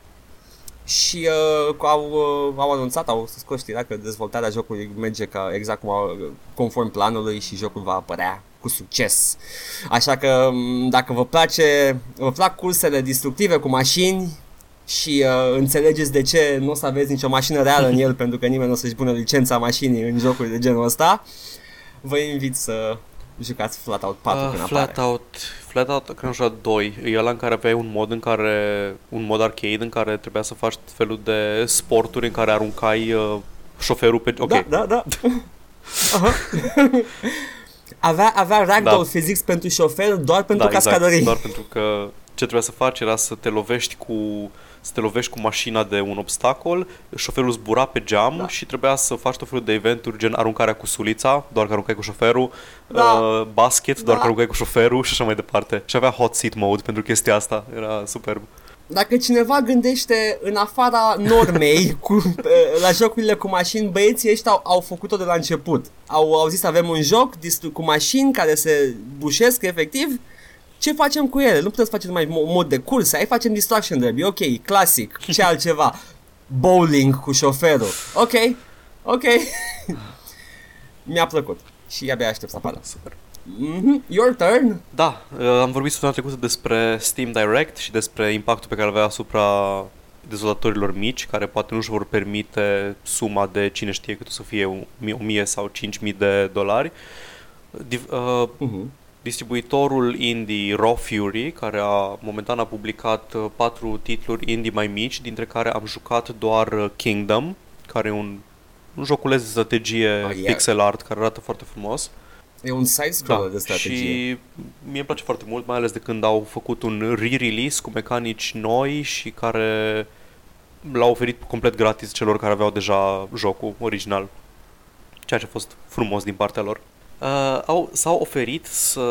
și uh, au, uh, au anunțat, au scos știrea că dezvoltarea jocului merge ca exact cum au, conform planului și jocul va apărea cu succes. Așa că dacă vă place, vă plac cursele destructive cu mașini și uh, înțelegeți de ce nu o să aveți nicio mașină reală în el [LAUGHS] pentru că nimeni nu o să-și pună licența mașinii în jocuri de genul ăsta, vă invit să jucați Flatout 4 uh, când Flatout Flat Out Crunch 2 e ăla în care aveai un mod în care un mod arcade în care trebuia să faci tot felul de sporturi în care aruncai uh, șoferul pe... Ok. Da, da, da. [LAUGHS] [LAUGHS] Aha. avea, avea ragdoll Da. physics pentru șofer doar pentru da, cascadării. Exact, doar pentru că ce trebuia să faci era să te lovești cu să te lovești cu mașina de un obstacol, șoferul zbura pe geam Da. și trebuia să faci tot felul de eventuri gen aruncarea cu sulița, doar că aruncai cu șoferul, Da. uh, basket, doar Da. că aruncai cu șoferul și așa mai departe. Și avea hot seat mode pentru chestia asta, era superb. Dacă cineva gândește în afara normei [LAUGHS] cu, eh, la jocurile cu mașini, băieții ăștia au, au făcut-o de la început. Au, au zis avem un joc distru- cu mașini care se bușesc efectiv, ce facem cu ele? Nu putem să facem numai mo- mod de cursă, ai facem distraction derby, ok, clasic, [LAUGHS] ce altceva? Bowling cu șoferul, ok, ok. [LAUGHS] Mi-a plăcut și abia aștept să apară. Super. Mm-hmm. Your turn. Da, uh, am vorbit săptămâna trecută despre Steam Direct și despre impactul pe care îl avea asupra dezvoltatorilor mici, care poate nu își vor permite suma de cine știe cât o să fie 1000 sau 5000 de dolari. Div- uh, Mm-hmm. distribuitorul indie Raw Fury, care a momentan a publicat uh, patru titluri indie mai mici, dintre care am jucat doar uh, Kingdom, care e un, un joculeț de strategie Oh, yeah. pixel art care arată foarte frumos. E un side-scroller de strategie. Da, Și mie îmi place foarte mult, mai ales de când au făcut un re-release cu mecanici noi și care l-au oferit complet gratis celor care aveau deja jocul original. Ceea ce a fost frumos din partea lor. Uh, au, s-au oferit să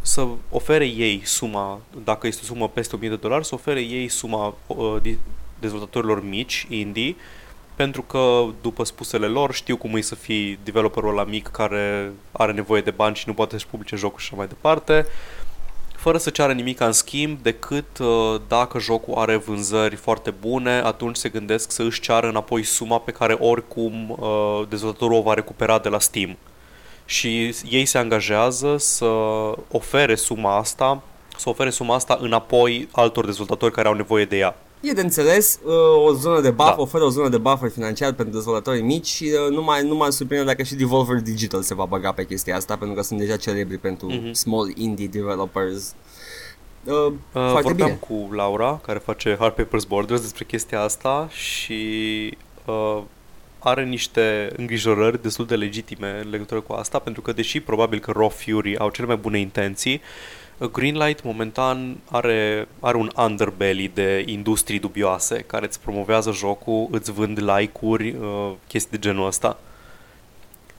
să ofere ei suma, dacă este o sumă peste 1000 de dolari, să ofere ei suma uh, di- dezvoltatorilor mici, indie, pentru că, după spusele lor, știu cum e să fii developerul la mic care are nevoie de bani și nu poate să-și publice jocul și așa mai departe, fără să ceară nimic în schimb, decât uh, dacă jocul are vânzări foarte bune, atunci se gândesc să își ceară înapoi suma pe care oricum uh, dezvoltatorul o va recupera de la Steam. Și ei se angajează să ofere suma asta, să ofere suma asta înapoi altor dezvoltatori care au nevoie de ea. E de înțeles, uh, o zonă de buff, Da. oferă o zonă de buffer financiar pentru dezvoltatorii mici și uh, nu mai, nu mai surprinde dacă și Devolver Digital se va băga pe chestia asta pentru că sunt deja celebri pentru Mhm. small indie developers. Uh, Uh, foarte vorbeam bine. cu Laura, care face Hard Papers Borders, despre chestia asta și uh, are niște îngrijorări destul de legitime în legătură cu asta, pentru că deși probabil că Raw Fury au cele mai bune intenții, uh, Greenlight momentan are, are un underbelly de industrii dubioase care îți promovează jocul, îți vând like-uri, uh, chestii de genul ăsta.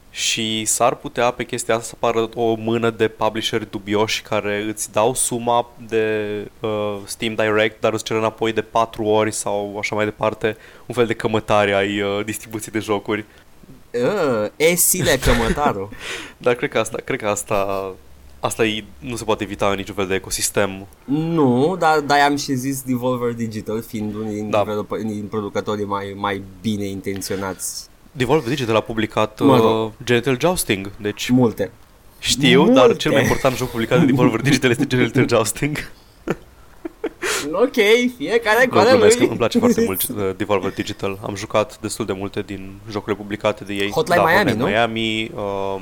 Și s-ar putea pe chestia asta să apară o mână de publisheri dubioși care îți dau suma de uh, Steam Direct, dar îți cer înapoi de 4 ori sau așa mai departe, un fel de cămătare ai uh, distribuției de jocuri. Uh, e sile cămătarul. [LAUGHS] Dar cred că asta, cred că asta, asta e, nu se poate evita în niciun fel de ecosistem. nu, dar de am și zis Devolver Digital fiind unul din, Da. developer, din producătorii mai, mai bine intenționați. Devolver Digital a publicat Mă uh, rog. Genital Jousting, deci Multe. știu, Multe. dar cel mai important joc publicat de Devolver Digital este Genital Jousting. [LAUGHS] Ok, fiecare cu Nu, ale glumesc, lui. îmi place foarte mult uh, Devolver Digital. Am jucat destul de multe din jocurile publicate de ei. Hotline da, Miami, Hotline nu? Miami, uh,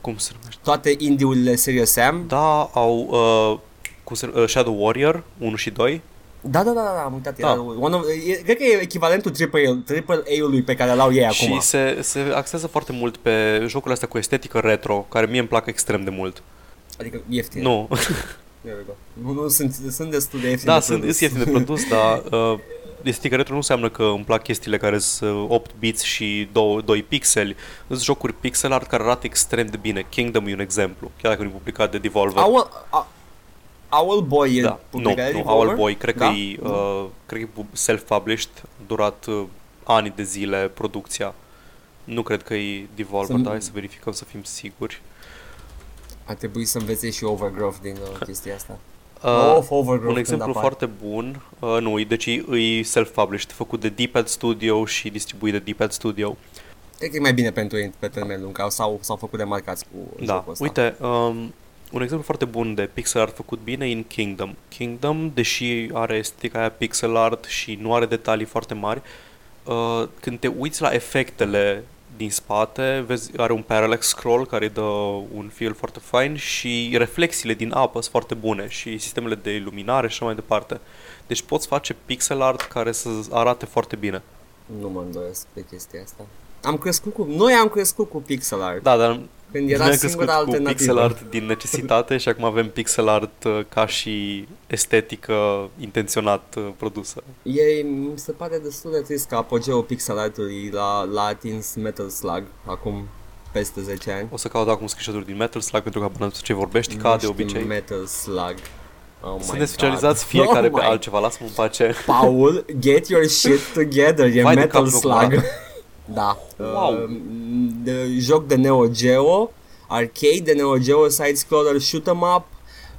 cum se numește? Toate indie-urile Serious Sam. Da, au uh, cum se, uh, Shadow Warrior 1 și 2. Da, da, da, da, am uitat. Da. Era one of, e, cred că e echivalentul triple, triple A-ului pe care l-au ei acum. Și se, se axează foarte mult pe jocurile astea cu estetică retro, care mie îmi plac extrem de mult. Adică ieftin. Nu, There we go. Nu, nu sunt, sunt destul de ieftine da, de sunt produs. sunt ieftin de produs, dar uh, estetică retro nu înseamnă că îmi plac chestiile care sunt 8 bits și 2, 2 pixeli. Sunt jocuri pixel art care arată extrem de bine. Kingdom e un exemplu, chiar dacă nu e publicat de Devolver. Owl, a, Owl Boy e Da, nu, publicat de nu, Devolver? Owl Boy, cred Da? că e, uh, cred că e self-published, a durat uh, ani de zile producția. Nu cred că e Devolver, Sunt- dar hai să verificăm să fim siguri. Ar trebui să învețe și Overgrowth din uh, chestia asta. Uh, of Overgrowth un când exemplu apare. foarte bun, uh, nu, e- deci e, e self-published, făcut de D-Pad Studio și distribuit de D-Pad Studio. Cred că e mai bine pentru ei pe termen lung, au, s-au, s-au făcut de marcați cu Da, jocul ăsta. uite, um, un exemplu foarte bun de pixel art făcut bine e în Kingdom. Kingdom, deși are estetica aia pixel art și nu are detalii foarte mari, uh, când te uiți la efectele din spate, vezi, are un parallax scroll care îi dă un feel foarte fain și reflexiile din apă sunt foarte bune și sistemele de iluminare și așa mai departe. Deci poți face pixel art care să arate foarte bine. Nu mă îndoiesc pe chestia asta. Am crescut cu... Noi am crescut cu pixel art. Da, dar Când era noi am singura crescut cu alternativă. pixel art din necesitate și acum avem pixel art uh, ca și estetică intenționat uh, produsă. E, mi se pare destul de trist că apogeul pixel art-ului l-a, l-a atins Metal Slug acum peste 10 ani. O să caut acum screenshot din Metal Slug pentru că abonăm ce vorbești, ca Nu de știu obicei. Metal Slug. Oh my Suntem specializați God. [LAUGHS] fiecare oh pe my altceva, lasă-mă în pace. Paul, get your shit together, e Vai de Metal capul Slug. Meu, da. Wow. Uh, de, joc de Neo Geo, arcade de Neo Geo, side-scroller, shoot 'em up.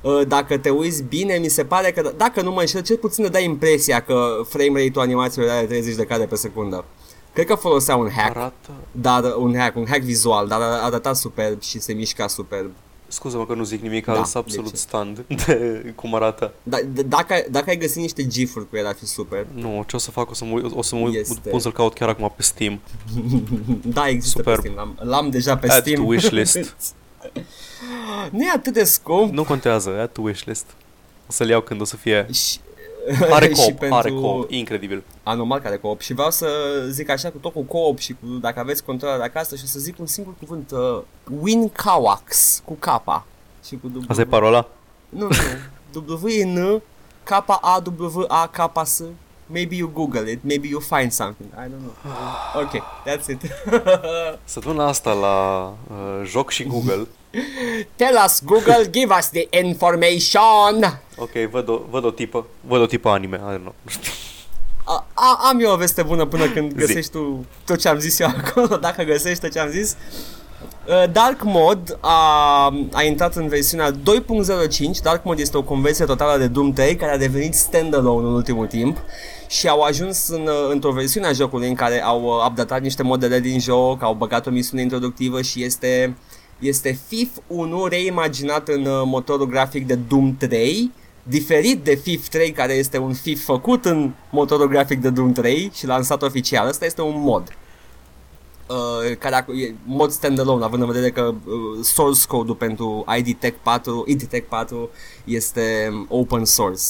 Uh, dacă te uiți bine, mi se pare că, dacă nu mă înșel, cel puțin îți dai impresia că frame rate-ul animațiilor are 30 de cadre pe secundă. Cred că folosea un hack, Arată... dar un hack, un hack vizual, dar arăta superb și se mișca superb. Scuză-mă că nu zic nimic, Da, da, de absolut ce? stand [LAUGHS] de cum arată. Da, d- dacă, dacă ai găsit niște gif-uri cu el, ar fi super. Nu, ce o să fac? O să mă, uit- o să mă uit- Este- pun să-l caut chiar acum pe Steam. [LAUGHS] Da, există Superb. pe Steam, l-am, l-am deja pe Add Steam. to wishlist. [LAUGHS] nu e atât de scump. Nu contează, add to wishlist. O să-l iau când o să fie... Și, Are [LAUGHS] și co-op, pentru are co-op, incredibil. Anormal care co-op și vreau să zic așa cu tot cu co-op și cu, dacă aveți controla de acasă și o să zic un singur cuvânt uh, Winkawax cu K și cu W. Asta e parola? Nu, nu. W E N K A W A K S Maybe you Google it, maybe you find something. I don't know. [SIGHS] Ok, that's it. [LAUGHS] Săptămâna asta la uh, joc și Google. Tell us, Google, [LAUGHS] give us the information. Ok, văd o, văd o tipă, văd o tipă anime, I don't know. A, a, am eu o veste bună până când Zi. găsești tu tot ce am zis eu [LAUGHS] acolo, dacă găsești tot ce am zis. Uh, Dark Mode a, a intrat în versiunea 2.05. Dark Mode este o conversie totală de Doom 3 care a devenit standalone în ultimul timp și au ajuns în, uh, într-o versiune a jocului în care au uh, updatat niște modele din joc, au băgat o misiune introductivă și este este FIF 1 reimaginat în uh, motorul grafic de Doom 3 diferit de FIF 3 care este un FIF făcut în motorul grafic de Doom 3 și lansat oficial. Ăsta este un mod uh, care ac- e mod standalone, având în vedere că uh, source code-ul pentru ID Tech 4, ID Tech 4 este open source,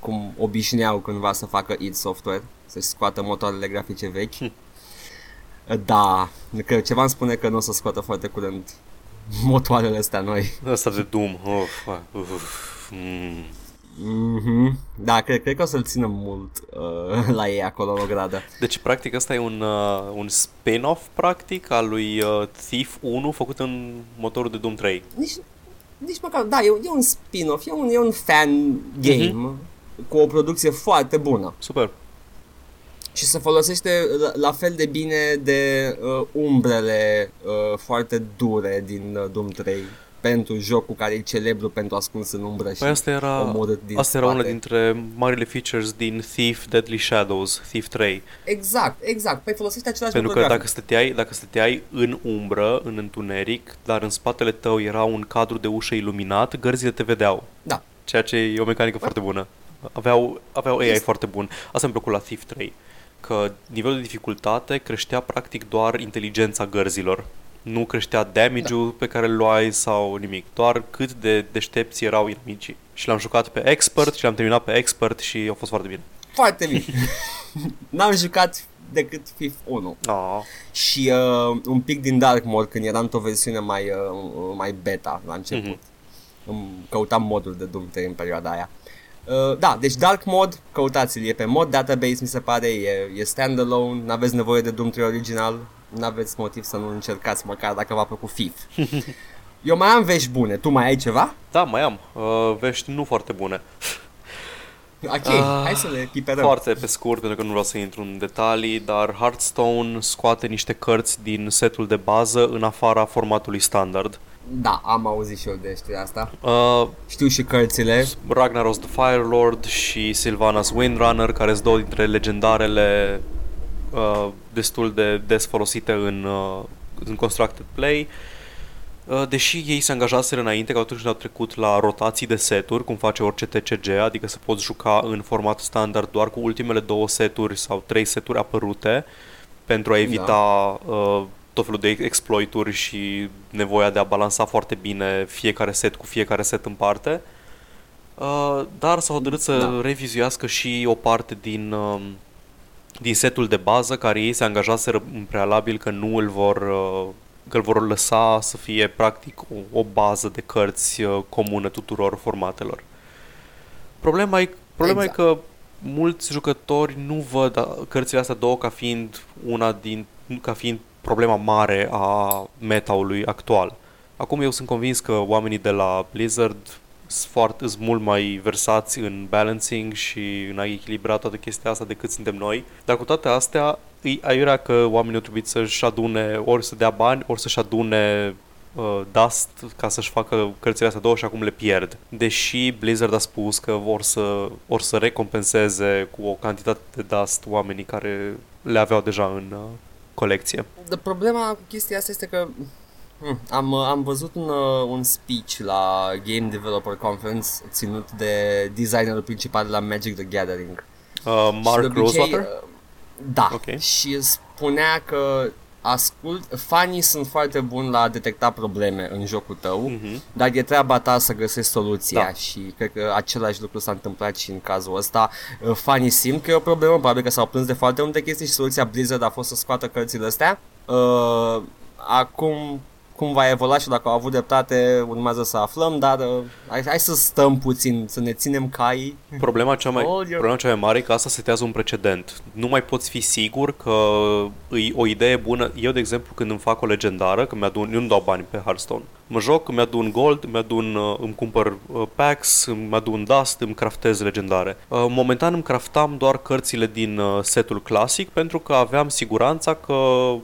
cum obișnuiau cândva să facă id Software, să-și scoată motoarele grafice vechi. Uh, Da, că ceva îmi spune că nu o să scoată foarte curând motoarele astea noi. Asta de Doom. Uf, uf, mm. Mhm. Da, cred, cred că o să-l țină mult uh, la ei acolo în ogradă. Deci, practic, asta e un, uh, un spin-off, practic, al lui uh, Thief 1 făcut în motorul de Doom 3. Nici, nici măcar, da, e, e un spin-off, e un, e un fan game cu o producție foarte bună. Super. Și se folosește la, la fel de bine de uh, umbrele uh, foarte dure din uh, Doom 3 pentru jocul care e celebru pentru ascuns în umbră și Păi asta era, omorât din asta era spate. una dintre marile features din Thief Deadly Shadows, Thief 3. Exact, exact. Păi folosește același Pentru că motor dacă stăteai, dacă stăteai în umbră, în întuneric, dar în spatele tău era un cadru de ușă iluminat, gărzile te vedeau. Da. Ceea ce e o mecanică foarte bună. Aveau, aveau AI Este- foarte bun. Asta mi-a plăcut la Thief 3. Că nivelul de dificultate creștea practic doar inteligența gărzilor. Nu creștea damage-ul Da. pe care îl luai sau nimic. Doar cât de deștepți erau inamicii. Și l-am jucat pe expert și l-am terminat pe expert și a fost foarte bine. Foarte bine. [LAUGHS] N-am jucat decât FIF 1 Oh. și uh, un pic din Dark Mode când eram într-o versiune mai, uh, mai beta la început. Mhm. Îmi căutam modul de Doom 3 în perioada aia. Uh, da, deci Dark Mode, căutați-l, e pe mod database, mi se pare, e, e standalone, n-aveți nevoie de Doom 3 original, n-aveți motiv să nu încercați măcar dacă v-a plăcut FIF. [LAUGHS] Eu mai am vești bune, tu mai ai ceva? Da, mai am. Uh, vești nu foarte bune. [LAUGHS] Ok, Ah, hai să le piperăm. Foarte pe scurt, pentru că nu vreau să intru în detalii, dar Hearthstone scoate niște cărți din setul de bază în afara formatului standard. Da, am auzit și eu de știrea asta. Uh, Știu și cărțile. Ragnaros the Fire Lord și Sylvanas Windrunner, care sunt două dintre legendarele uh, destul de des folosite în, uh, în Constructed Play. Uh, deși ei se angajaseră înainte că atunci când au trecut la rotații de seturi, cum face orice TCG, adică să poți juca în format standard doar cu ultimele două seturi sau trei seturi apărute, pentru a evita uh, tot felul de exploituri și nevoia de a balansa foarte bine fiecare set cu fiecare set în parte. Uh, dar s-au hotărât să da. revizuiască și o parte din, uh, din setul de bază care ei se angajaseră în prealabil că nu îl vor, uh, că îl vor lăsa să fie practic o, o bază de cărți uh, comună tuturor formatelor. Problema e, problema exact. e că mulți jucători nu văd cărțile astea două ca fiind una din ca fiind problema mare a metaului actual. Acum eu sunt convins că oamenii de la Blizzard sunt, foarte, sunt mult mai versați în balancing și în a echilibra toată chestia asta decât suntem noi. Dar cu toate astea, e aiurea că oamenii au trebuit să-și adune, ori să dea bani, ori să-și adune uh, Dust ca să-și facă cărțile astea două și acum le pierd. Deși Blizzard a spus că vor să, vor să recompenseze cu o cantitate de Dust oamenii care le aveau deja în uh, colecție. De problema cu chestia asta este că Hmm. Am, am văzut un, uh, un speech la Game Developer Conference ținut de designerul principal la Magic the Gathering. Uh, Mark obicei, Rosewater? Uh, da. Okay. Și spunea că ascult, fanii sunt foarte buni la a detecta probleme în jocul tău, mm-hmm. dar e treaba ta să găsești soluția da. și cred că același lucru s-a întâmplat și în cazul ăsta. Uh, fanii simt că e o problemă, probabil că s-au plâns de foarte multe chestii și soluția Blizzard a fost să scoată cărțile astea. Uh, acum cum va evolua și dacă au avut dreptate urmează să aflăm, dar uh, hai, hai să stăm puțin, să ne ținem cai. Problema cea mai, oh, problema cea mai mare e că asta setează un precedent. Nu mai poți fi sigur că e o idee bună. Eu, de exemplu, când îmi fac o legendară, că mi-adun, eu nu dau bani pe Hearthstone, mă joc, îmi adun gold, îmi adun, uh, îmi cumpăr uh, packs, îmi adun dust, îmi craftez legendare. Uh, momentan îmi craftam doar cărțile din setul clasic pentru că aveam siguranța că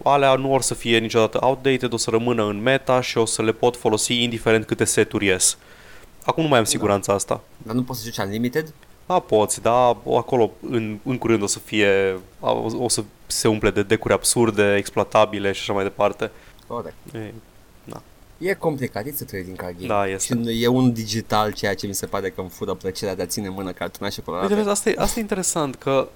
alea nu or să fie niciodată outdated, o să rămână în meta și o să le pot folosi indiferent câte seturi ies. Acum nu mai am siguranța da. asta. Dar nu poți să joci unlimited? Da, poți, dar acolo în, în curând o să fie, o, o să se umple de decuri absurde, exploatabile și așa mai departe. Corect. E, E complicat, să trăi din card game. Da, este. Și e un digital, ceea ce mi se pare că îmi fură plăcerea de a ține mână cartonașe colorate. Uite, asta e, asta e interesant, că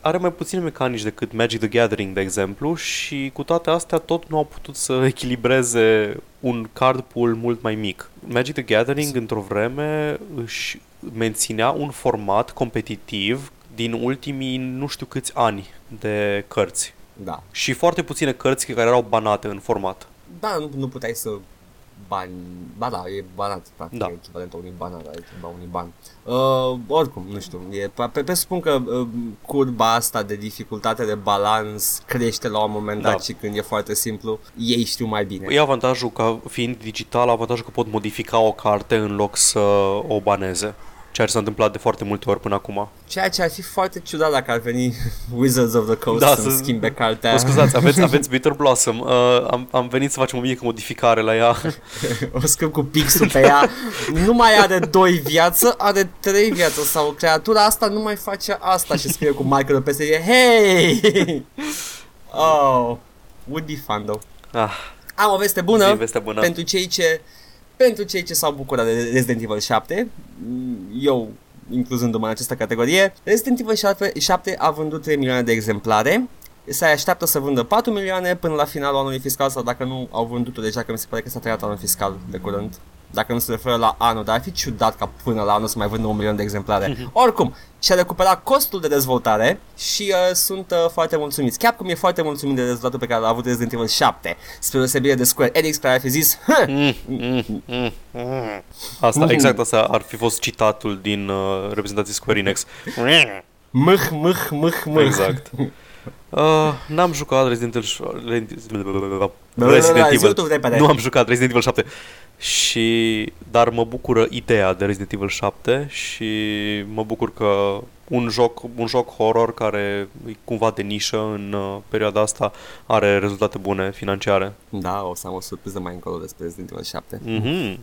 are mai puține mecanici decât Magic the Gathering, de exemplu, și cu toate astea tot nu au putut să echilibreze un card pool mult mai mic. Magic the Gathering, într-o vreme, își menținea un format competitiv din ultimii nu știu câți ani de cărți. Da. Și foarte puține cărți care erau banate în format da, nu, nu puteai să bani, ba da, e banat, practic, da. e echivalentul unui ban, dar e unui ban. Uh, oricum, nu știu, e, pe, pe spun că uh, curba asta de dificultate de balans crește la un moment dat da. și când e foarte simplu, ei știu mai bine. E avantajul că, fiind digital, avantajul că pot modifica o carte în loc să o baneze ceea ce s-a întâmplat de foarte multe ori până acum. Ceea ce ar fi foarte ciudat dacă ar veni [LAUGHS] Wizards of the Coast da, să schimbe cartea. O scuzați, aveți, [LAUGHS] aveți Bitter Blossom. Uh, am, am venit să facem o mică modificare la ea. [LAUGHS] o scâm cu pixul pe ea. Nu mai are doi viață, are trei viață sau creatura asta nu mai face asta și scrie cu markerul pe serie. Hey! Oh, would be fun though. Ah. Am o veste bună, veste bună pentru cei ce pentru cei ce s-au bucurat de Resident Evil 7, eu incluzându-mă în această categorie, Resident Evil 7, 7 a vândut 3 milioane de exemplare, se așteaptă să vândă 4 milioane până la finalul anului fiscal sau dacă nu au vândut-o deja, că mi se pare că s-a tăiat anul fiscal de curând dacă nu se referă la anul, dar ar fi ciudat ca până la anul să mai vândă un milion de exemplare. Mm-hmm. Oricum, și-a recuperat costul de dezvoltare și uh, sunt uh, foarte mulțumiți. Chiar cum e foarte mulțumit de rezultatul pe care l-a avut Resident Evil 7, spre deosebire de Square Enix, care ar fi zis mm, mm, mm, Asta, exact asta ar fi fost citatul din uh, reprezentații Square Enix. Mâh, mâh, mâh, mâh. Exact. [LAUGHS] Uh, n-am jucat Resident Evil... Resident Evil. Nu am jucat Resident Evil 7. Și, dar mă bucură ideea de Resident Evil 7 și mă bucur că un joc, un joc horror care e cumva de nișă în uh, perioada asta are rezultate bune financiare. Da, o să am o surpriză mai încolo despre Resident Evil 7. Mm-hmm.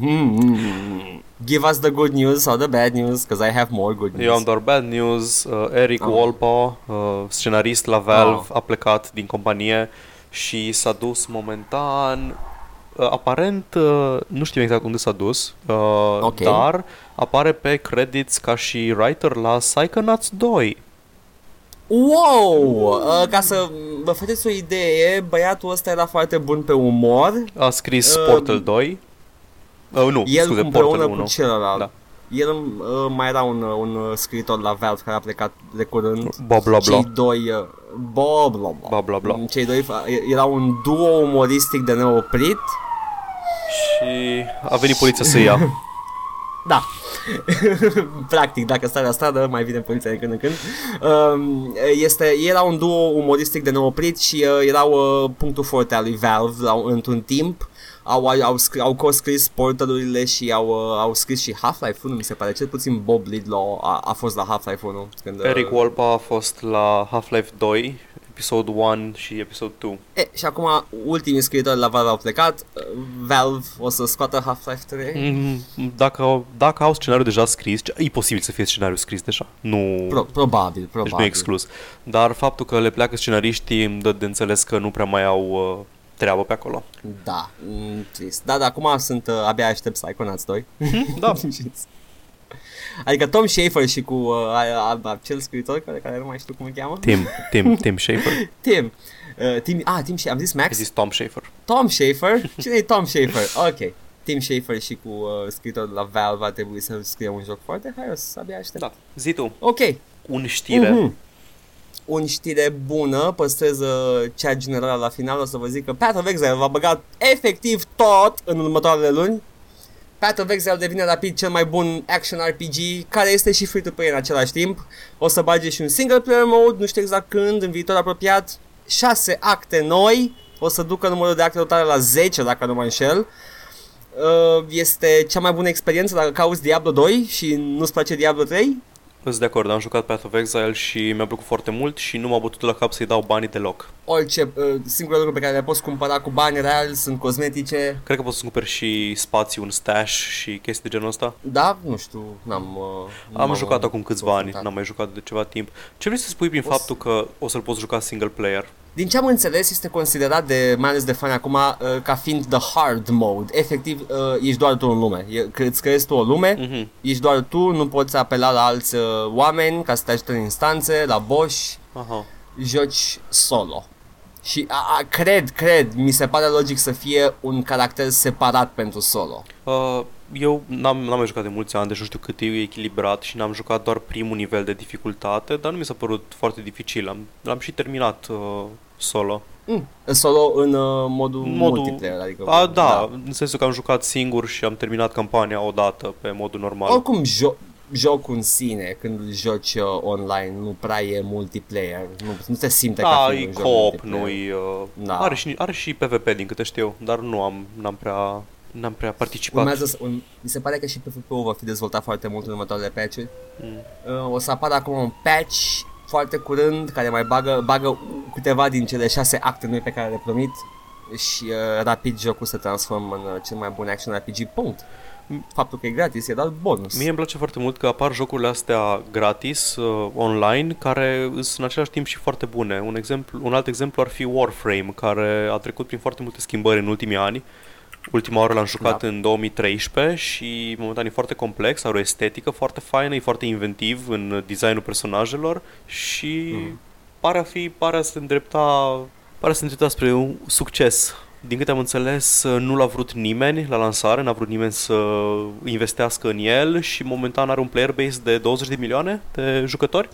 Mm-hmm. Give us the good news or the bad news, because I have more good news. Eu am doar bad news. Uh, Eric oh. Walpa, uh, scenarist la Valve, oh. a plecat din companie și s-a dus momentan Uh, aparent, uh, nu știu exact unde s-a dus, uh, okay. dar apare pe credits ca și writer la Psychonauts 2. Wow! Uh, ca să vă faceți o idee, băiatul ăsta era foarte bun pe umor. A scris Uh, Portal 2. Uh, nu, El scuze, împreună Portal cu 1. celălalt. Da. El uh, mai era un, uh, un uh, scriitor la Valve care a plecat de curând. Bla bla bla. Cei doi... Uh, bla bla bla. Bla, bla, bla. Cei doi fa- era un duo umoristic de neoprit. Și a venit poliția să ia. [LAUGHS] Da. [LAUGHS] Practic, dacă stai la stradă, mai vine poliția de când în când. Um, Este, era un duo umoristic de neoprit și uh, erau uh, punctul forte al lui Valve la, într-un timp. Au, au, au, scr- au co-scris portalurile și au, uh, au scris și Half-Life 1, mi se pare. Cel puțin Bob Lidlow a, a fost la Half-Life 1. Când, uh, Eric Wolpa a fost la Half-Life 2, episod 1 și episod 2. E, și acum ultimii scriitori la Valve au plecat. Uh, Valve o să scoată Half-Life 3. Mm, Dacă, au- dacă au scenariul deja scris, e posibil să fie scenariul scris deja. Nu, Pro, probabil, deci probabil. nu e exclus. Dar faptul că le pleacă scenariștii îmi dă de înțeles că nu prea mai au uh, treabă pe acolo. Da, mm, trist. Da, dar acum sunt, uh, abia aștept Psychonauts 2. [LAUGHS] Da. adică Tom Schafer și cu uh, a- a- acel scriitor care, care nu mai știu cum îl cheamă. Tim, Tim, [LAUGHS] Tim Schafer. Tim. Uh, Tim, ah, Tim Schafer, am zis Ai Max? zis Tom Schafer. Tom Schafer? Cine e Tom Schafer? Ok. Tim Schafer și cu uh, scriitorul la Valve va trebui să scrie un joc foarte haios, abia aștept. Da. Zi tu, Ok. un știre. Mhm. Un știre bună, păstrez uh, cea generală la final, o să vă zic că Path of Exile va băga efectiv tot în următoarele luni. Path of Exile devine rapid cel mai bun action RPG, care este și free-to-play în același timp. O să bage și un single player mode, nu știu exact când, în viitor apropiat. 6 acte noi, o să ducă numărul de acte totale la 10, dacă nu mă înșel. Uh, este cea mai bună experiență dacă cauți Diablo 2 și nu-ți place Diablo 3, Sunt de acord, am jucat Path of Exile și mi-a plăcut foarte mult și nu m-a bătut la cap să-i dau banii deloc. orice, uh, singurele lucruri pe care le poți cumpăra cu bani reali sunt cosmetice. Cred că poți să cumperi și spații, un stash și chestii de genul ăsta. Da, nu știu, n-am... Uh, nu Am m-am, jucat uh, acum câțiva ani, confruntat. n-am mai jucat de ceva timp. Ce vrei să spui prin O să- faptul că o să-l poți juca single player? Din ce am înțeles, este considerat de, mai ales de fani acum, uh, ca fiind the hard mode. Efectiv, uh, ești doar tu în lume. E, că îți creezi tu o lume, Mhm. ești doar tu, nu poți apela la alți uh, oameni ca să te ajute în instanțe, la boss, Aha. joci solo. Și a, a, cred, cred, mi se pare logic să fie un caracter separat pentru solo. Uh, eu n-am, n-am mai jucat de mulți ani, deci nu știu cât e echilibrat și n-am jucat doar primul nivel de dificultate, dar nu mi s-a părut foarte dificil. Am, l-am și terminat uh, solo. Mm. Solo în uh, modul, În modul- multiplayer, adică... A, da, în sensul că am jucat singur și am terminat campania odată pe modul normal. Oricum, jo- jocul în sine, când îl joci uh, online, nu prea e multiplayer. Nu, nu se simte ca Da, fiind e un joc co-op, multiplayer. nu-i... Uh, Da. are, și, are și PvP din câte știu, dar nu am, n-am prea, n-am prea participat. Urmează să, un, mi se pare că și PvP-ul va fi dezvoltat foarte mult în următoarele patch-uri. Mm. Uh, o să apară acum un patch foarte curând care mai bagă, bagă câteva din cele șase acte noi pe care le promit și uh, rapid jocul se transformă în uh, cel mai bun action RPG, punct. Faptul că e gratis e doar bonus. Mie îmi place foarte mult că apar jocurile astea gratis, uh, online, care sunt în același timp și foarte bune. Un, exemplu, un alt exemplu ar fi Warframe, care a trecut prin foarte multe schimbări în ultimii ani. Ultima oară l-am jucat Da. în 2013 și momentan e foarte complex, are o estetică foarte faină, e foarte inventiv în designul personajelor și Mm. pare a fi, pare a se îndrepta, pare a se îndrepta spre un succes. Din câte am înțeles, nu l-a vrut nimeni la lansare, n-a vrut nimeni să investească în el și momentan are un player base de 20 de milioane de jucători.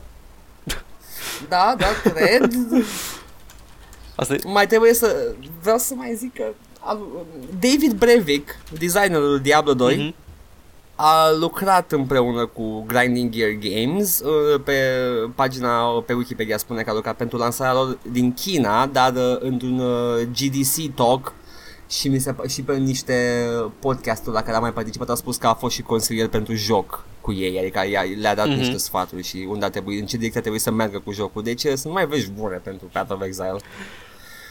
Da, da, cred. Asta e... mai trebuie să... Vreau să mai zic că... a- David Brevik, designerul Diablo 2, Mhm. a lucrat împreună cu Grinding Gear Games uh, pe pagina pe Wikipedia spune că a lucrat pentru lansarea lor din China, dar uh, într-un uh, GDC talk și, mi se, și pe niște podcasturi la care a mai participat a spus că a fost și consilier pentru joc cu ei, adică i-a, le-a dat Mhm. mm-hmm. niște sfaturi și unde a trebuit, în ce direcție trebuie să meargă cu jocul. Deci uh, sunt mai vești bune pentru Path of Exile.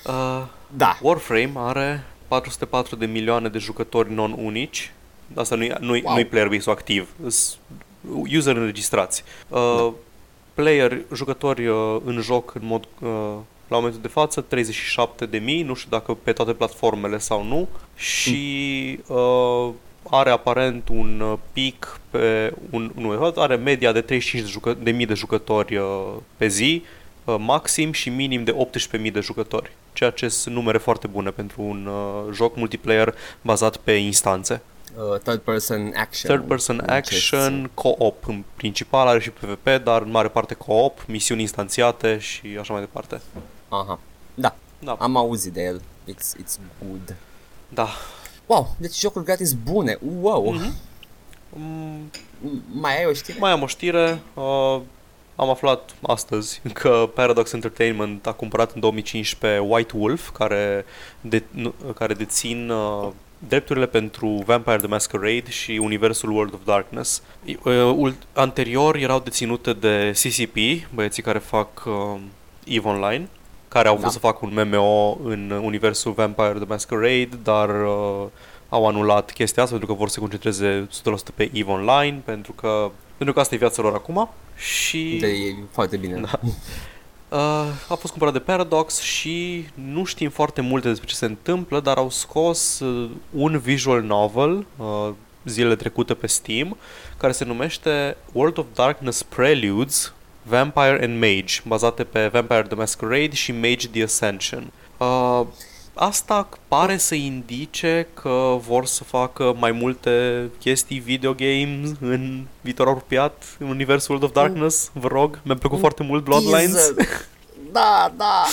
Uh, Da. Warframe are 404 de milioane de jucători non-unici. Asta nu-i, nu-i, Wow. nu-i player base activ, sunt user înregistrați. Uh, player, jucători uh, în joc în mod uh, la momentul de față 37 de mii, nu știu dacă pe toate platformele sau nu și uh, are aparent un uh, pic pe un nu, are media de 35 de, jucă, de mii de jucători uh, pe zi uh, maxim și minim de 18.000 de jucători, ceea ce sunt numere foarte bune pentru un uh, joc multiplayer bazat pe instanțe. Uh, third person action. Third person action, co-op în principal, are și PvP, dar în mare parte co-op, misiuni instanțiate și așa mai departe. Aha. Da. Da. Am auzit de el. It's, it's good. Da. Wow, deci jocuri gratis bune. Wow. Mhm. Mm, Mai ai o știre? mai am o știre. Uh, am aflat astăzi că Paradox Entertainment a cumpărat în 2015 White Wolf, care, de, nu, care dețin uh, drepturile pentru Vampire the Masquerade și universul World of Darkness. I- uh, ult- Anterior erau deținute de CCP, băieții care fac uh, EVE Online, care au vrut Da. să facă un MMO în universul Vampire the Masquerade, dar uh, au anulat chestia asta pentru că vor să se concentreze 100% pe EVE Online, pentru că, pentru că asta e viața lor acum. Și De, e foarte bine. Da. uh, a fost cumpărat de Paradox și nu știm foarte multe despre ce se întâmplă, dar au scos uh, un visual novel uh, zilele trecute pe Steam, care se numește World of Darkness Preludes, Vampire and Mage, bazate pe Vampire the Masquerade și Mage the Ascension. Uh, asta pare să indice că vor să facă mai multe chestii video games în viitor apropiat, în universul World of Darkness, vă rog. Mi-a plăcut foarte mult Bloodlines. Teaser. Da, da.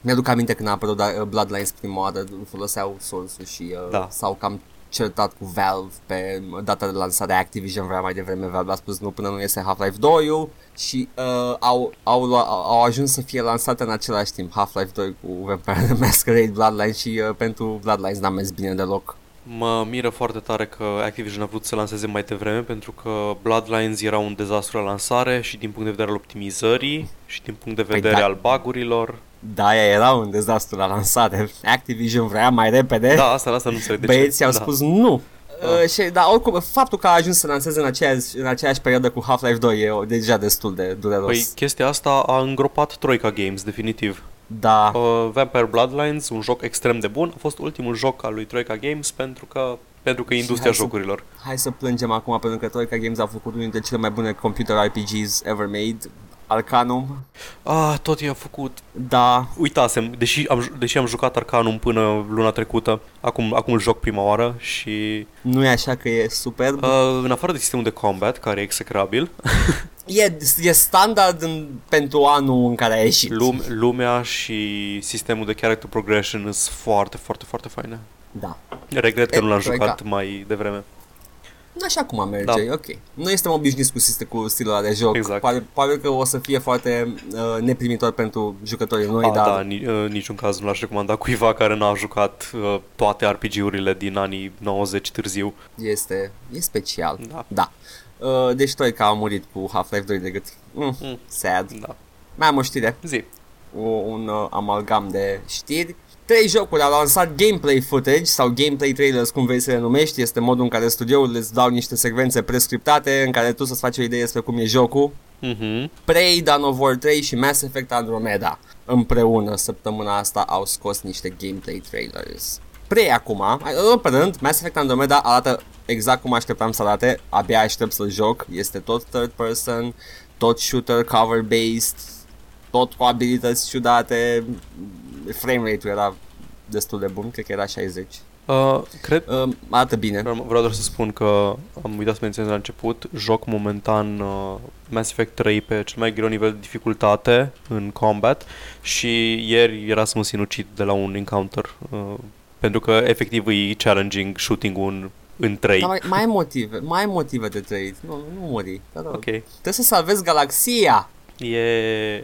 Mi-aduc aminte când a apărut da, Bloodlines prima oară, foloseau Source-ul și uh, Da. s-au cam certat cu Valve pe data de lansare Activision vrea mai devreme Valve a spus nu până nu iese Half-Life 2 și uh, au, au, lua- au, au ajuns să fie lansate în același timp Half-Life 2 cu Vampire the Masquerade Bloodlines și uh, pentru Bloodlines n-a mers bine deloc Mă miră foarte tare că Activision a vrut să lanseze mai devreme pentru că Bloodlines era un dezastru la lansare și din punct de vedere al optimizării și din punct de Păi vedere da. al bagurilor. Da, aia era un dezastru la lansare Activision vrea mai repede Da, asta, asta nu înțeleg de ce. Băieții au da. spus nu. Uh, și, dar oricum, faptul că a ajuns să lanseze în aceeași, în aceeași perioadă cu Half-Life 2 e o- deja destul de dureros. Păi chestia asta a îngropat Troika Games, definitiv. da, Uh, Vampire Bloodlines, un joc extrem de bun, a fost ultimul joc al lui Troika Games pentru că pentru că e industria hai să- jocurilor. hai să plângem acum pentru că Troika Games a făcut unul dintre cele mai bune computer RPGs ever made, Arcanum. Ah, tot i-a făcut. Da, Uitasem, deși am, ju- deși am jucat Arcanum până luna trecută, acum, acum îl joc prima oară și nu e așa că e superb. uh, în afară de sistemul de combat, care e execrabil, [LAUGHS] E, e standard în, pentru anul în care a ieșit. lume, lumea și sistemul de character progression sunt foarte, foarte, foarte faine. Da. Regret că E, nu l-am Troika. jucat mai devreme. Așa cum merge, Da. ok. Noi suntem obișnuiți cu, sistem, cu stilul ăla de joc. Exact. Pare, pare că o să fie foarte uh, neprimitor pentru jucătorii noi, Ah, dar da, ni, uh, niciun caz nu l-aș recomanda cuiva care n-a jucat uh, toate RPG-urile din anii 90 târziu. este e special. Da. Da. Uh, deci Troica a murit cu Half-Life 2 de gât. Mm, Mm. sad. Da. Mai am o știre, Zi. o, un uh, amalgam de știri. Trei jocuri au lansat gameplay footage sau gameplay trailers, cum vrei să le numești. Este modul în care studiourile îți dau niște secvențe prescriptate în care tu să-ți faci o idee despre cum e jocul. Mhm. Prey, Dawn of War 3 și Mass Effect Andromeda împreună săptămâna asta au scos niște gameplay trailers. Prey acum, hai, în pe rând, Mass Effect Andromeda arată exact cum așteptam să arate, abia aștept să-l joc, este tot third person, tot shooter cover based, tot cu abilități ciudate, frame rate-ul era destul de bun, cred că era 60. Uh, cred, Uh, arată bine. Vreau vreau doar să spun că am uitat să menționez la început, joc momentan uh, Mass Effect 3 pe cel mai greu nivel de dificultate în combat și ieri era să mă sinucid de la un encounter uh, pentru că efectiv e challenging shooting-ul în, în 3. Dar mai, mai ai motive, mai ai motive de trăit. Nu, nu muri. Te rog. Ok. Trebuie să salvezi galaxia. E...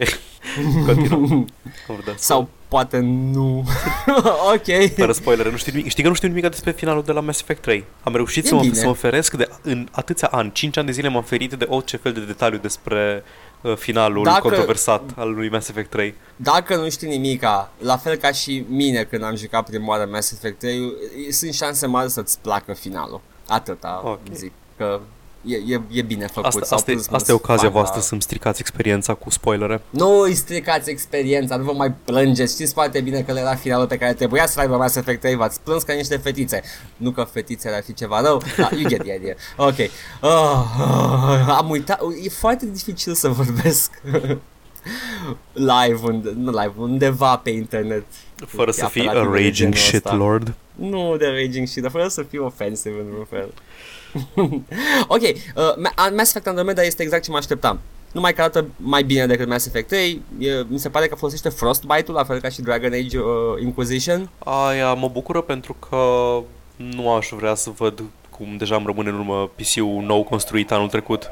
Continuăm. Am vrut să- Sau poate nu. [LAUGHS] ok. Fără spoilere, nu știu nimic. Știi că nu știu nimic despre finalul de la Mass Effect 3. Am reușit E să mă, bine. să mă feresc de, în atâția ani, 5 ani de zile m-am ferit de orice fel de detaliu despre uh, finalul Dacă- controversat al lui Mass Effect 3. Dacă nu știi nimica, la fel ca și mine când am jucat prima oară Mass Effect 3, sunt șanse mari să-ți placă finalul. Atâta Ok. zic. Că e, e, e bine făcut. Asta, S-au asta, e, pus asta e mulți ocazia bani la- voastră să-mi stricați experiența cu spoilere. Nu îi stricați experiența, nu vă mai plângeți. Știți foarte bine că era finalul pe care trebuia să aibă Mass Effect 3, v-ați plâns ca niște fetițe. Nu că fetițele ar fi ceva rău, da, you get the idea. Ok. Oh, oh, am uitat, e foarte dificil să vorbesc. [LAUGHS] live, unde, nu live, undeva pe internet. Fără să fii a apelative de raging genul shit ăsta. lord. Nu de raging shit, dar fără să fiu offensive în vreun fel. [LAUGHS] ok, uh, Ma- Mass Effect Andromeda este exact ce mă așteptam. Numai că arată mai bine decât Mass Effect 3. E, mi se pare că folosește Frostbite-ul, la fel ca și Dragon Age uh, Inquisition. Aia mă bucură pentru că nu aș vrea să văd cum deja îmi rămâne în urmă PC-ul nou construit anul trecut.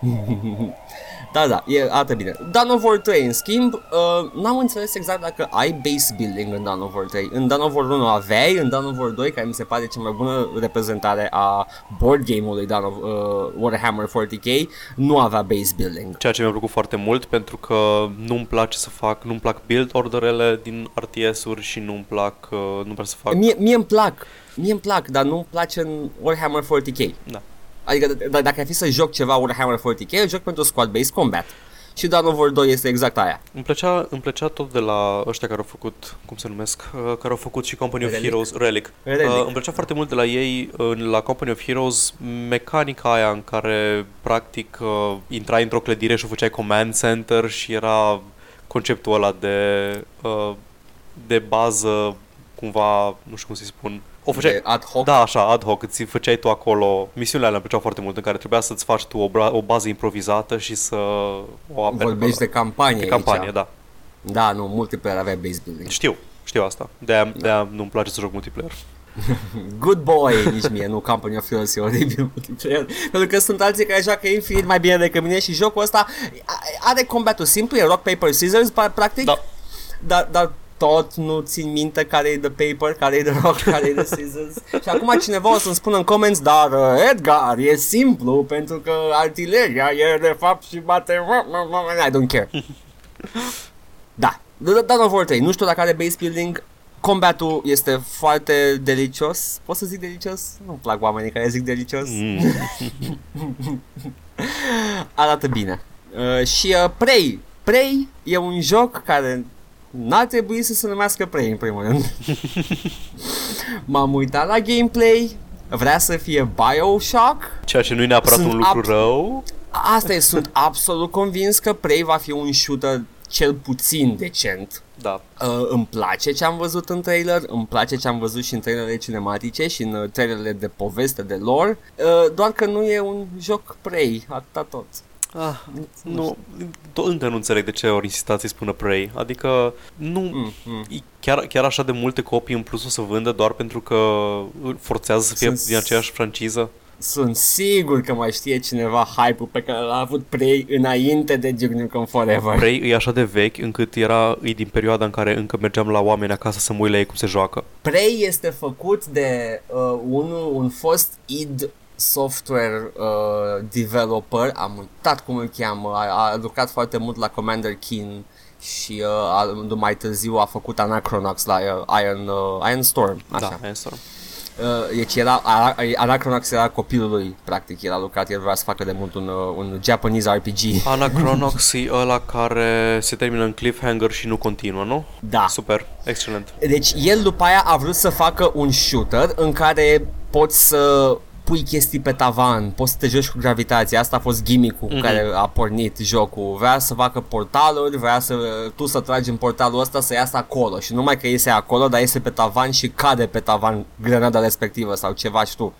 [LAUGHS] Da, da, e, arată bine. Dawn of War 3, în schimb, uh, n-am înțeles exact dacă ai base building în Dawn of War 3. În Dawn of War 1 aveai, în Dawn of War 2, care mi se pare cea mai bună reprezentare a board game-ului Dawn of, uh, Warhammer 40k, nu avea base building. Ceea ce mi-a plăcut foarte mult pentru că nu-mi place să fac, nu-mi plac build orderele din RTS-uri și nu-mi plac, uh, nu vreau să fac... Mie, mie îmi plac, mie îmi plac, dar nu-mi place în Warhammer 40k. Da. Adică d- d- dacă ar fi să joc ceva Warhammer 40k, eu joc pentru squad-based combat. Și Dawn of War 2 este exact aia. Îmi plăcea, îmi plăcea tot de la ăștia care au făcut, cum se numesc, uh, care au făcut și Company of Relic. Heroes, Relic. Relic. Uh, îmi plăcea foarte mult de la ei, în, la Company of Heroes, mecanica aia în care, practic, uh, intrai într-o clădire și o făceai command center și era conceptul ăla de, uh, de bază, cumva, nu știu cum să-i spun, o făceai, De ad hoc. Da, așa, ad hoc, îți făceai tu acolo, misiunile alea îmi plăceau foarte mult, în care trebuia să-ți faci tu o, bra- o bază improvizată și să o aperi. Vorbești de campanie de campanie, aici. da. Da, nu, multiplayer avea base building. Știu, știu asta. De-aia, de-aia nu-mi place să joc multiplayer. [LAUGHS] Good boy, nici mie, nu Company of Heroes e oribil multiplayer. Pentru că sunt alții care joacă infinit mai bine decât mine și jocul ăsta are combatul simplu, e rock, paper, scissors, pa- practic. Da. Dar, dar tot nu țin minte care e de paper, care e de rock, [LAUGHS] care e de scissors. și acum cineva o să-mi spună în comments, dar uh, Edgar, e simplu pentru că artileria e de fapt și bate... I don't care. [LAUGHS] Da, Dawn of War 3, nu știu dacă are base building, combatul este foarte delicios. Pot să zic delicios? Nu-mi plac oamenii care zic delicios. Mm. [LAUGHS] Arată bine. Uh, și uh, Prey. Prey e un joc care n-ar trebui să se numească Prey în primul rând. [LAUGHS] M-am uitat la gameplay, vrea să fie Bioshock. Ceea ce nu e neapărat Sunt un lucru ab- rău. Asta e, sunt absolut convins că Prey va fi un shooter cel puțin decent. Da. Uh, îmi place ce am văzut în trailer, îmi place ce am văzut și în trailerele cinematice și în uh, trailerele de poveste, de lore, uh, doar că nu e un joc Prey, atâta tot. Ah, nu, to- încă nu înțeleg de ce ori insistat să-i spună Prey. Adică nu, Mm, mm. e chiar, chiar așa de multe copii în plus o să vândă doar pentru că forțează să fie Sunt- din aceeași franciză. Sunt sigur că mai știe cineva hype-ul pe care l-a avut Prey înainte de Duke Nukem Forever. Prey e așa de vechi încât era e din perioada în care încă mergeam la oameni acasă să mă uit la ei cum se joacă. Prey este făcut de uh, un, un fost id software uh, developer, am uitat cum îl cheamă, a, a lucrat foarte mult la Commander Keen și uh, a, mai târziu a făcut Anachronox la uh, Iron, uh, Iron Storm. Așa. Da, Ainstorm. Uh, deci era, Ana- Anachronox era copilul lui, practic, el a lucrat, el vrea să facă de mult un, uh, un Japanese RPG. Anachronox [LAUGHS] e ăla care se termină în cliffhanger și nu continuă, nu? Da. Super, excelent. Deci el după aia a vrut să facă un shooter în care poți să pui chestii pe tavan, poți să te joci cu gravitația, asta a fost gimmick-ul cu Mhm. care a pornit jocul. Vrea să facă portaluri, vrea să tu să tragi în portalul ăsta să iasă acolo și numai că iese acolo, dar iese pe tavan și cade pe tavan grenada respectivă sau ceva știu.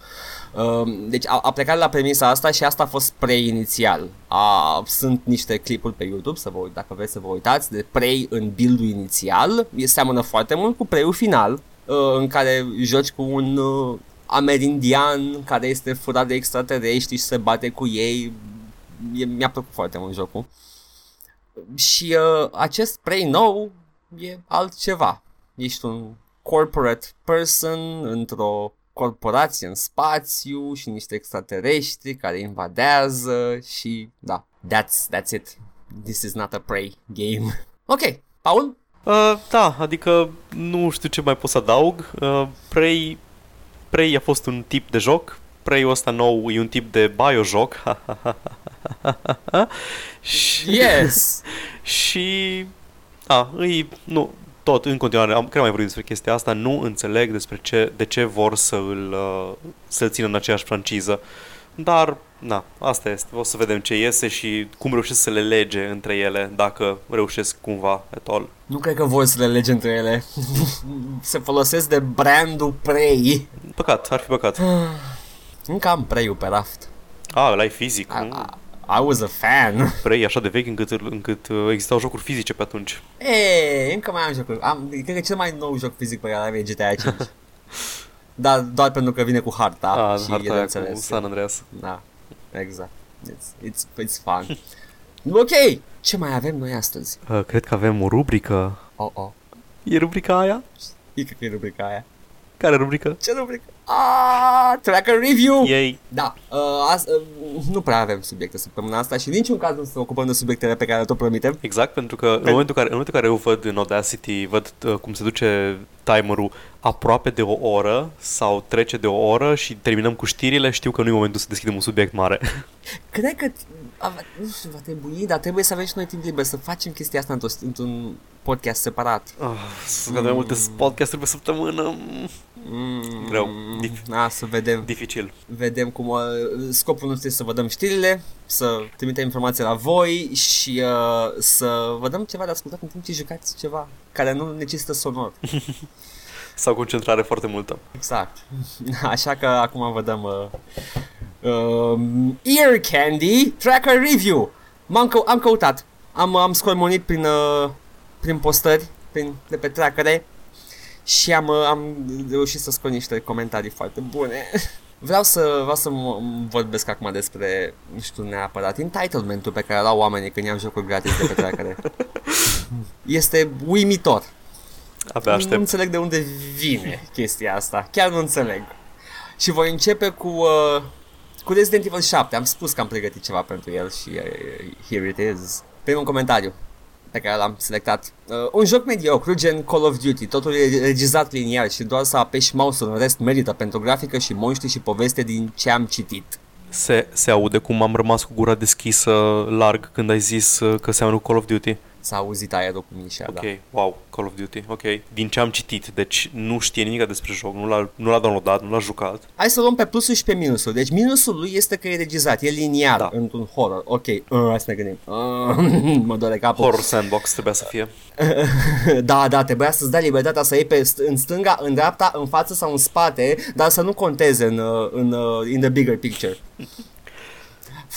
Um, Deci a, a plecat la premisa asta și asta a fost Prey inițial. A, sunt niște clipuri pe YouTube, să vă, uit- dacă vreți să vă uitați, de Prey în build-ul inițial. E seamănă foarte mult cu Prey-ul final, uh, în care joci cu un uh, amerindian care este furat de extraterestri și se bate cu ei. E, mi-a plăcut foarte mult jocul. Și uh, acest Prey nou e altceva. Ești un corporate person într-o corporație în spațiu și niște extraterestri care invadează și da, that's, that's it. This is not a Prey game. [LAUGHS] Ok, Paul? Uh, da, adică nu știu ce mai pot să adaug. Uh, Prey, Prey a fost un tip de joc. Prey-ul ăsta nou e un tip de biojoc. și, [LAUGHS] Yes! [LAUGHS] și a, îi, nu, tot, în continuare, am, cred că am mai vorbit despre chestia asta, nu înțeleg despre ce, de ce vor să îl, uh, să-l țină în aceeași franciză. Dar, na, asta este. O să vedem ce iese și cum reușesc să le lege între ele, dacă reușesc cumva et all. Nu cred că vor să le lege între ele. [LAUGHS] Se folosesc de brandul Prey. Păcat, ar fi păcat. [SIGHS] Încă am Prey-ul pe raft. A, ăla e fizic, I, nu? I, I was a fan. [LAUGHS] Prey e așa de vechi încât, încât uh, existau jocuri fizice pe atunci. Ei, încă mai am jocuri. Am, cred că cel mai nou joc fizic pe care l-am e GTA 5. [LAUGHS] Dar doar pentru că vine cu harta Ah, și harta e de aia cu înțeles. San Andreas. Da, exact. It's, it's, it's fun. ok, ce mai avem noi astăzi? Uh, cred că avem o rubrică. Oh, oh. E rubrica aia? E cred că e rubrica aia. Care rubrică? Ce rubrică? Ah, tracker review! Ei. Da, uh, as, uh, nu prea avem subiecte săptămâna asta și în niciun caz nu să ne ocupăm de subiectele pe care tot promitem. Exact, pentru că în momentul, care, în momentul în care eu văd în Audacity, văd uh, cum se duce timerul aproape de o oră sau trece de o oră și terminăm cu știrile, știu că nu e momentul să deschidem un subiect mare. [LAUGHS] Cred că, ave- nu știu, va trebui, dar trebuie să avem și noi timp liber să facem chestia asta într-o- într-un podcast separat. Ah, să avem multe podcasturi pe săptămână. Mm, Greu. Dif- Da, să vedem. Dificil. Vedem cum uh, scopul nostru este să vă dăm știrile, să trimitem informații la voi și uh, să vă dăm ceva de ascultat în timp ce jucați ceva care nu necesită sonor. [LAUGHS] Sau concentrare foarte multă. Exact. [LAUGHS] Așa că acum vă dăm uh, uh, Ear Candy Tracker Review. M-am cău- am căutat. Am, am scormonit prin, uh, prin postări, prin, de pe trackere și am, uh, am reușit să scot niște comentarii foarte bune. [LAUGHS] Vreau să, vreau să mă- vorbesc acum despre, nu știu neapărat, entitlement-ul pe care l-au oamenii când iau jocuri gratis de pe trackere. [LAUGHS] Este uimitor. Abia Nu aștept. înțeleg de unde vine chestia asta. Chiar nu înțeleg. Și voi începe cu, uh, cu Resident Evil 7. Am spus că am pregătit ceva pentru el și uh, here it is. Primul comentariu pe care l-am selectat. Uh, un joc mediocru gen Call of Duty, totul e regizat liniar și doar să apeși mouse-ul, în rest merită pentru grafică și monștri și poveste din ce am citit. Se, se aude cum am rămas cu gura deschisă larg când ai zis uh, că seamănă cu Call of Duty. S-a auzit aerul cu Mișa, Ok, da. wow, Call of Duty, ok. Din ce am citit, deci nu știe nimic despre joc, nu l-a, nu l-a downloadat, nu l-a jucat. Hai să luăm pe plusul și pe minusul. Deci minusul lui este că e regizat, e liniar Da. într-un horror. Ok, uh, hai să ne gândim. Uh, [LAUGHS] mă doare capul. Horror Sandbox trebuia să fie. [LAUGHS] da, da, trebuia să-ți dai libertatea să iei pe st- în stânga, în dreapta, în față sau în spate, dar să nu conteze în, uh, în uh, in the bigger picture.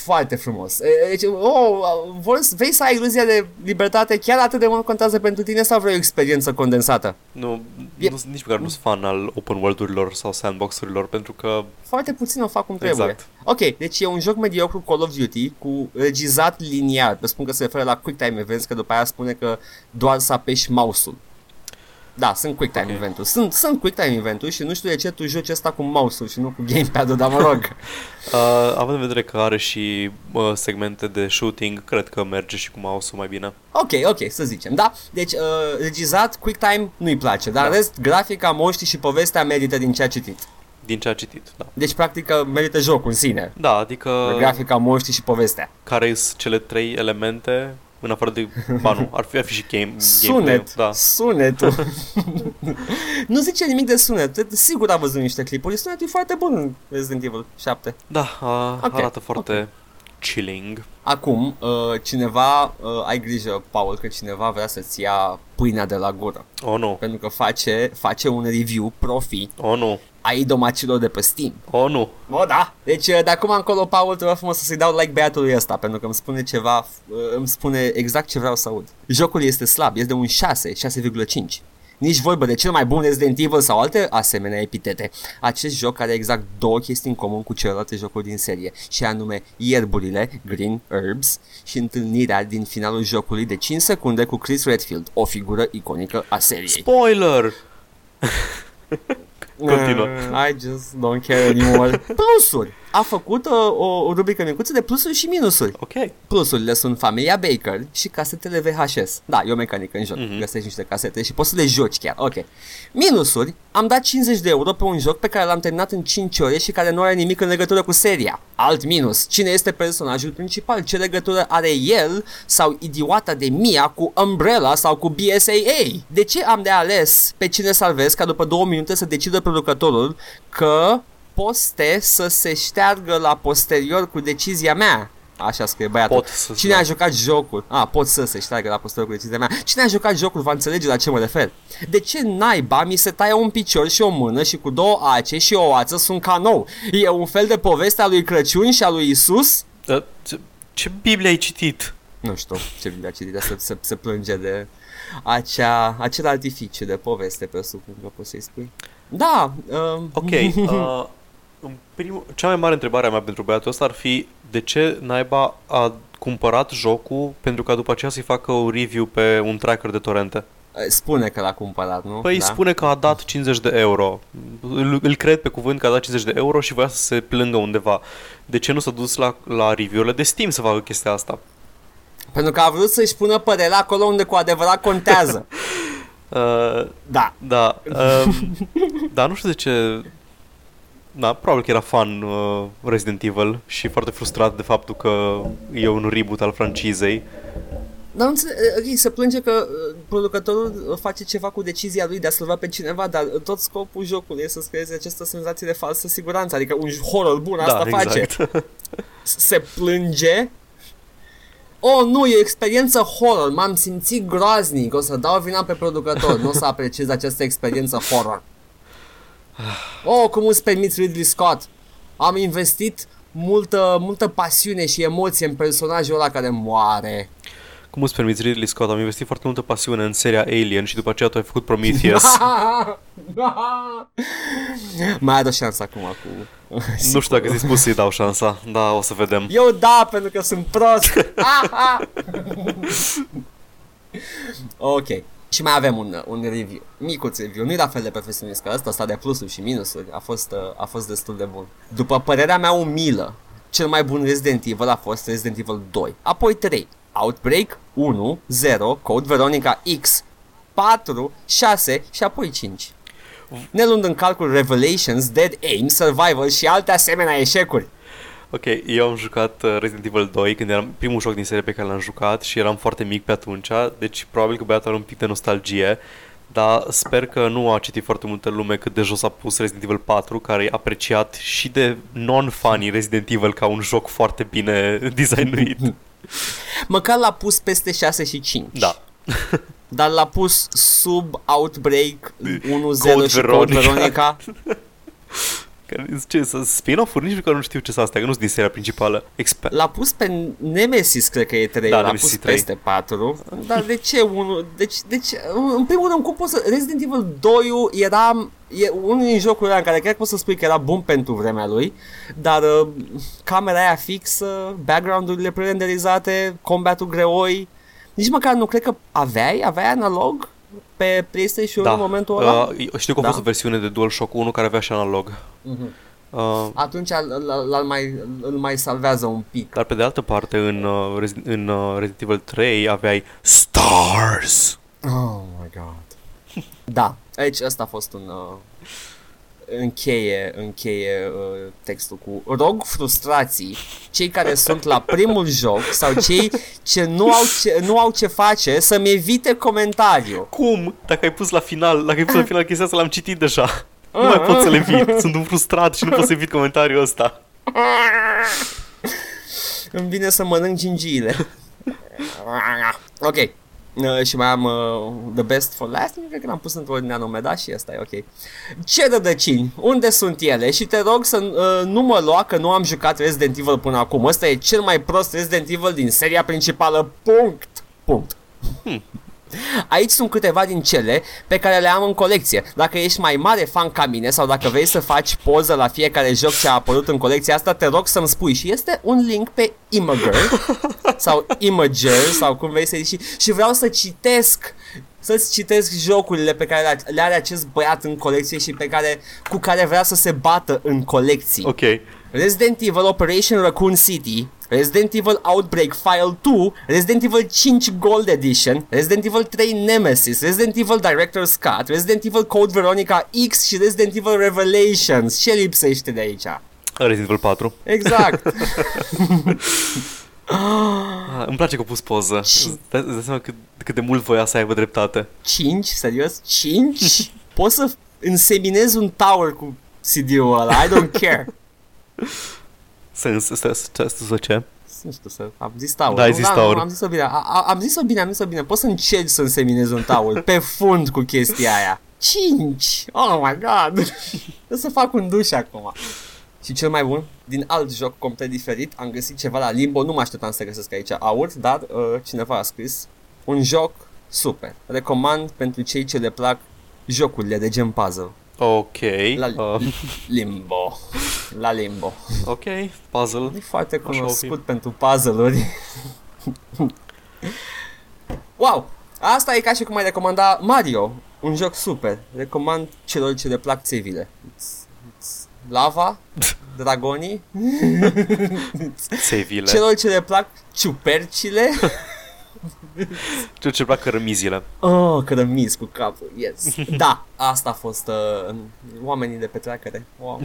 Foarte frumos. E, Deci, oh, vor, vrei să ai iluzia de libertate chiar atât de mult contează pentru tine sau vrei o experiență condensată? Nu, E- nu, nici măcar nu sunt fan al open world-urilor sau sandbox-urilor, pentru că Foarte puțin o fac cum trebuie. Exact. Ok, deci e un joc mediocru Call of Duty cu regizat liniar. Vă spun că se referă la Quick Time Events, că după aia spune că doar să apeși mouse-ul. Da, sunt quick time Ok. event-uri. Sunt, sunt quick time event-uri și nu știu de ce tu joci asta cu mouse-ul și nu cu gamepad-ul, dar mă [LAUGHS] rog. uh, având în vedere că are și uh, segmente de shooting, cred că merge și cu mouse-ul mai bine. Ok, ok, să zicem, da? Deci, uh, regizat, quick time nu-i place, dar Da. în rest, grafica, moștri și povestea merită din ce a citit. Din ce a citit, da. Deci, practic, că merită jocul în sine. Da, adică Grafica, moștri și povestea. care sunt cele trei elemente în afară de... Ba nu, ar fi, ar fi și game, Sunet, gameplay Da. sunetul. [LAUGHS] nu zice nimic de sunet. Sigur a văzut niște clipuri. Sunetul e foarte bun în Resident Evil 7. Da, uh, Ok, arată foarte chilling. Acum, uh, cineva, uh, ai grijă, Paul, că cineva vrea să-ți ia pâinea de la gură. Oh nu, Pentru că face, face un review profi oh nu, a idomacilor de pe Steam. oh nu. O, da. Deci, uh, de acum încolo, Paul, te rog frumos să-i dau like băiatului ăsta, pentru că îmi spune ceva, uh, îmi spune exact ce vreau să aud. Jocul este slab, este de un 6, 6,5. Nici vorbă de cel mai bun Resident Evil sau alte asemenea epitete. Acest joc are exact două chestii în comun cu celelalte jocuri din serie, și anume ierburile, Green Herbs, și întâlnirea din finalul jocului de 5 secunde cu Chris Redfield, o figură iconică a seriei. Spoiler! [LAUGHS] Continuă. Uh, I just don't care anymore. Plusuri. A făcut uh, o, o rubrică micuță de plusuri și minusuri. Ok. Plusurile sunt familia Baker și casetele VHS. Da, e o mecanică în joc. Mhm. Mm-hmm. Găsești niște casete și poți să le joci chiar. Ok. Minusuri. Am dat 50 de euro pe un joc pe care l-am terminat în 5 ore și care nu are nimic în legătură cu seria. Alt minus. Cine este personajul principal? Ce legătură are el sau idioata de Mia cu Umbrella sau cu BSAA? De ce am de ales pe cine salvez ca după două minute să decidă producătorul că poste să se șteargă la posterior cu decizia mea. Așa scrie băiatul. Pot să- Cine da. a jucat jocul? A, pot să se șteargă la posterior cu decizia mea. Cine a jucat jocul va înțelege la ce mă refer. De ce naiba mi se taie un picior și o mână și cu două ace și o oață sunt ca nou? E un fel de poveste a lui Crăciun și a lui Isus? Da, ce, ce Biblie ai citit? Nu știu ce Biblia citit, dar se, se, se plânge de acea, acel artificiu de poveste, presupun că poți să-i spui. Da, um, Ok, [LAUGHS] uh, în primul, cea mai mare întrebare a mea pentru băiatul ăsta ar fi de ce naiba a cumpărat jocul pentru ca după aceea să-i facă un review pe un tracker de torrente? spune că l-a cumpărat, nu? Păi da? spune că a dat 50 de euro. Îl, îl cred pe cuvânt că a dat 50 de euro și voia să se plângă undeva. De ce nu s-a dus la, la review-urile de Steam să facă chestia asta? Pentru că a vrut să-și pună părerea acolo unde cu adevărat contează. [LAUGHS] Uh, da. da, uh, [LAUGHS] dar nu știu de ce... Da, probabil că era fan uh, Resident Evil și foarte frustrat de faptul că e un reboot al francizei. Dar nu înțeleg, ok, se plânge că uh, producătorul face ceva cu decizia lui de a salva pe cineva, dar uh, tot scopul jocului este să creeze această senzație de falsă siguranță, adică un horror bun asta da, face. exact. Se plânge Oh, nu, e o experiență horror, m-am simțit groaznic, o să dau vina pe producător, nu o să apreciez această experiență horror. Oh, cum îți permiți Ridley Scott? Am investit multă, multă pasiune și emoție în personajul ăla care moare. Cum îți permiți, Ridley Scott? Am investit foarte multă pasiune în seria Alien și după aceea tu ai făcut Prometheus. [LAUGHS] Mai are o șansă acum cu... nu știu dacă ți spus să-i dau șansa. Da, o să vedem. Eu da, pentru că sunt prost. [LAUGHS] [LAUGHS] ok. Și mai avem un, un review, micuț review, nu e la fel de profesionist ca ăsta, ăsta de plusuri și minusuri, a fost, uh, a fost destul de bun. După părerea mea umilă, cel mai bun Resident Evil a fost Resident Evil 2, apoi 3, Outbreak 1, 0, Code Veronica X, 4, 6 și apoi 5. Ne luând în calcul Revelations, Dead Aim, Survival și alte asemenea eșecuri. Ok, eu am jucat uh, Resident Evil 2 când eram primul joc din serie pe care l-am jucat și eram foarte mic pe atunci, deci probabil că băiatul are un pic de nostalgie, dar sper că nu a citit foarte multă lume cât de jos a pus Resident Evil 4, care e apreciat și de non-fanii Resident Evil ca un joc foarte bine [LAUGHS] designuit. Măcar l-a pus peste 6 și 5. Da. [LAUGHS] Dar l-a pus sub Outbreak 1-0 Code și Code Veronica. [LAUGHS] Veronica. Care, ce, să- spin-off-uri nici măcar nu știu ce sunt astea, că nu sunt din seria principală. Exper- L-a pus pe Nemesis, cred că e 3, Da, l-a Nemesis pus 3. peste 4. Dar de ce unul? Deci, deci, în primul rând, cum poți să... Resident Evil 2 era... E unul din jocurile în care cred că poți să spui că era bun pentru vremea lui, dar uh, camera aia fixă, background-urile prerenderizate, combatul greoi, nici măcar nu cred că aveai, aveai analog pe PlayStation da. în momentul ăla? Uh, știu că a Da. fost o versiune de DualShock 1 care avea și analog. Mhm. Uh, Atunci l- l- l- mai, îl mai salvează un pic. dar pe de altă parte, în, uh, Resi- în uh, Resident Evil 3 aveai Stars! Oh my god. [LAUGHS] da, aici ăsta a fost un... Uh, încheie, încheie uh, textul cu rog frustrații cei care sunt la primul joc sau cei ce nu au ce, nu au ce face să-mi evite comentariu. Cum? Dacă ai pus la final, dacă ai pus la final chestia asta, l-am citit deja. Nu mai pot să le evit. [LAUGHS] Sunt un frustrat și nu pot să evit comentariul ăsta. Îmi vine să mănânc gingiile. ok. Uh, și mai am uh, The Best for Last. Nu cred că l-am pus într-o ordine anume Da și asta e ok. Ce rădăcini? Unde sunt ele? Și te rog să uh, nu mă lua Că nu am jucat Resident Evil până acum. Ăsta e cel mai prost Resident Evil din seria principală. Punct. Punct Aici sunt câteva din cele pe care le am în colecție. Dacă ești mai mare fan ca mine sau dacă vrei să faci poză la fiecare joc ce a apărut în colecția asta, te rog să-mi spui. Și este un link pe Imager [LAUGHS] sau Imager sau cum vrei să zici. Și, și vreau să citesc să-ți citesc jocurile pe care le- le are acest băiat în colecție și pe care, cu care vrea să se bată în colecții. Ok. Resident Evil Operation Raccoon City, Resident Evil Outbreak File 2, Resident Evil 5 Gold Edition, Resident Evil 3 Nemesis, Resident Evil Director's Cut, Resident Evil Code Veronica X și Resident Evil Revelations. Ce lipsește de aici? Resident Evil 4. Exact. [LAUGHS] Ah, îmi place că a pus poză. Și- Îți dai, îți dai seama cât, cât de mult voia să aibă dreptate. 5? Serios? 5? Poți să înseminezi un tower cu CD-ul ăla, I don't care. [LAUGHS] Sens, să, să, să ce? Nu știu să... Am zis taur. Da, ai Nu, zis nu, taur. am zis-o bine. A, a, am zis-o bine, am zis-o bine. Poți să încerci să înseminezi un taur pe fund cu chestia aia. 5! Oh my god! Trebuie să fac un duș acum. Și cel mai bun, din alt joc complet diferit, am găsit ceva la Limbo, nu mă așteptam să găsesc aici aur, dar uh, cineva a scris un joc super. Recomand pentru cei ce le plac jocurile de gen puzzle. Ok. La- Uh, [LAUGHS] Limbo. La Limbo. ok, puzzle. E foarte Așa o fi. cunoscut pentru puzzle-uri. wow! Asta e ca și cum ai recomanda Mario, un joc super. Recomand celor ce le plac țevile. It's, it's lava, dragonii, [LAUGHS] Sevile. celor ce le plac ciupercile. [LAUGHS] [LAUGHS] Ce ce plac cărămizile. Oh, cărămizi cu capul, yes. [LAUGHS] Da, asta a fost uh, oamenii de pe treacere. Wow.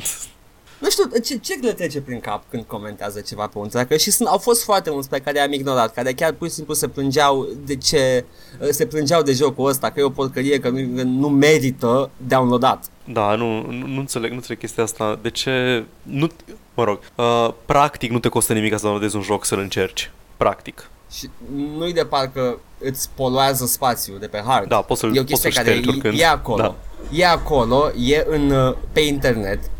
Nu știu, ce, ce le trece prin cap când comentează ceva pe un tracker și sunt, au fost foarte mulți pe care i-am ignorat, care chiar pur și simplu se plângeau de ce, se plângeau de jocul ăsta, că e o porcărie, că nu, că nu merită downloadat. Da, nu, nu, nu înțeleg, nu înțeleg chestia asta. De ce... Nu, mă rog, uh, practic nu te costă nimic să downloadezi un joc să-l încerci. Practic. Și nu-i de parcă îți poluează spațiul de pe hard. Da, poți să-l, E o poți să chestie care ștergi e, oricând. e acolo. Da. E acolo, e în, uh, pe internet.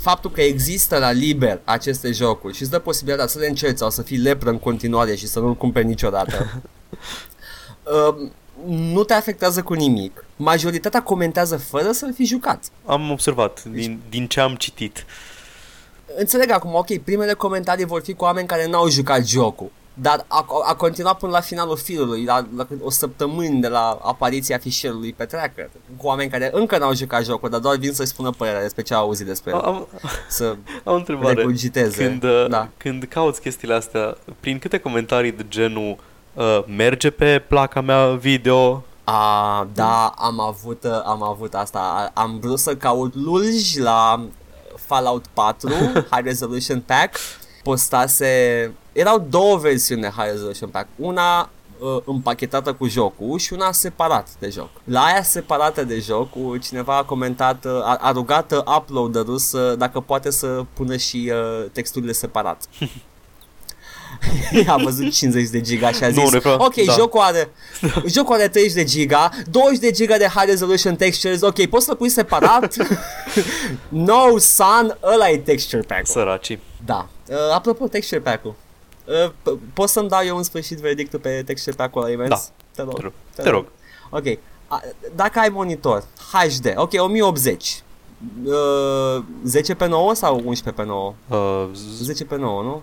Faptul că există la liber aceste jocuri și îți dă posibilitatea să le încerci sau să fii lepră în continuare și să nu-l cumperi niciodată. [LAUGHS] uh, nu te afectează cu nimic. Majoritatea comentează fără să-l fi jucat. Am observat Deci- din, din ce am citit. Înțeleg acum, ok, primele comentarii vor fi cu oameni care n-au jucat jocul. Dar a, a continuat până la finalul filmului, la, la cât- o săptămână de la apariția fișierului pe tracker, cu oameni care încă n-au jucat jocul, dar doar vin să-i spună părerea despre ce au auzit despre el. Am, Să am o întrebare. regurgiteze. Când, uh, Da. când cauți chestiile astea, prin câte comentarii de genul uh, merge pe placa mea video, A, da, am avut, uh, am avut asta. A- Am vrut să caut lulji la Fallout 4 [LAUGHS] High Resolution Pack. Postase... Erau două versiuni de High Resolution Pack. Una uh, împachetată cu jocul și una separat de joc. La aia separată de joc, uh, cineva a comentat, uh, a, a rugat uh, uploaderul să, dacă poate să pună și uh, texturile separat. [LAUGHS] a văzut 50 de giga și a Nu, zis, ne fra- ok, da. jocul are, jocul are 30 de giga, 20 de giga de high resolution textures, ok, poți să pui separat? [LAUGHS] no, son, ăla e texture pack-ul. săracii. Da. Uh, apropo, texture pack-ul. Uh, p- poți să-mi dau eu în sfârșit verdictul pe texture pack-ul ăla imens? Da. Te rog. Te rog. Te rog. Ok. A, dacă ai monitor HD, ok, 1080. Uh, 10 pe 9 sau 11 pe 9? Uh, z- 10 pe 9, nu?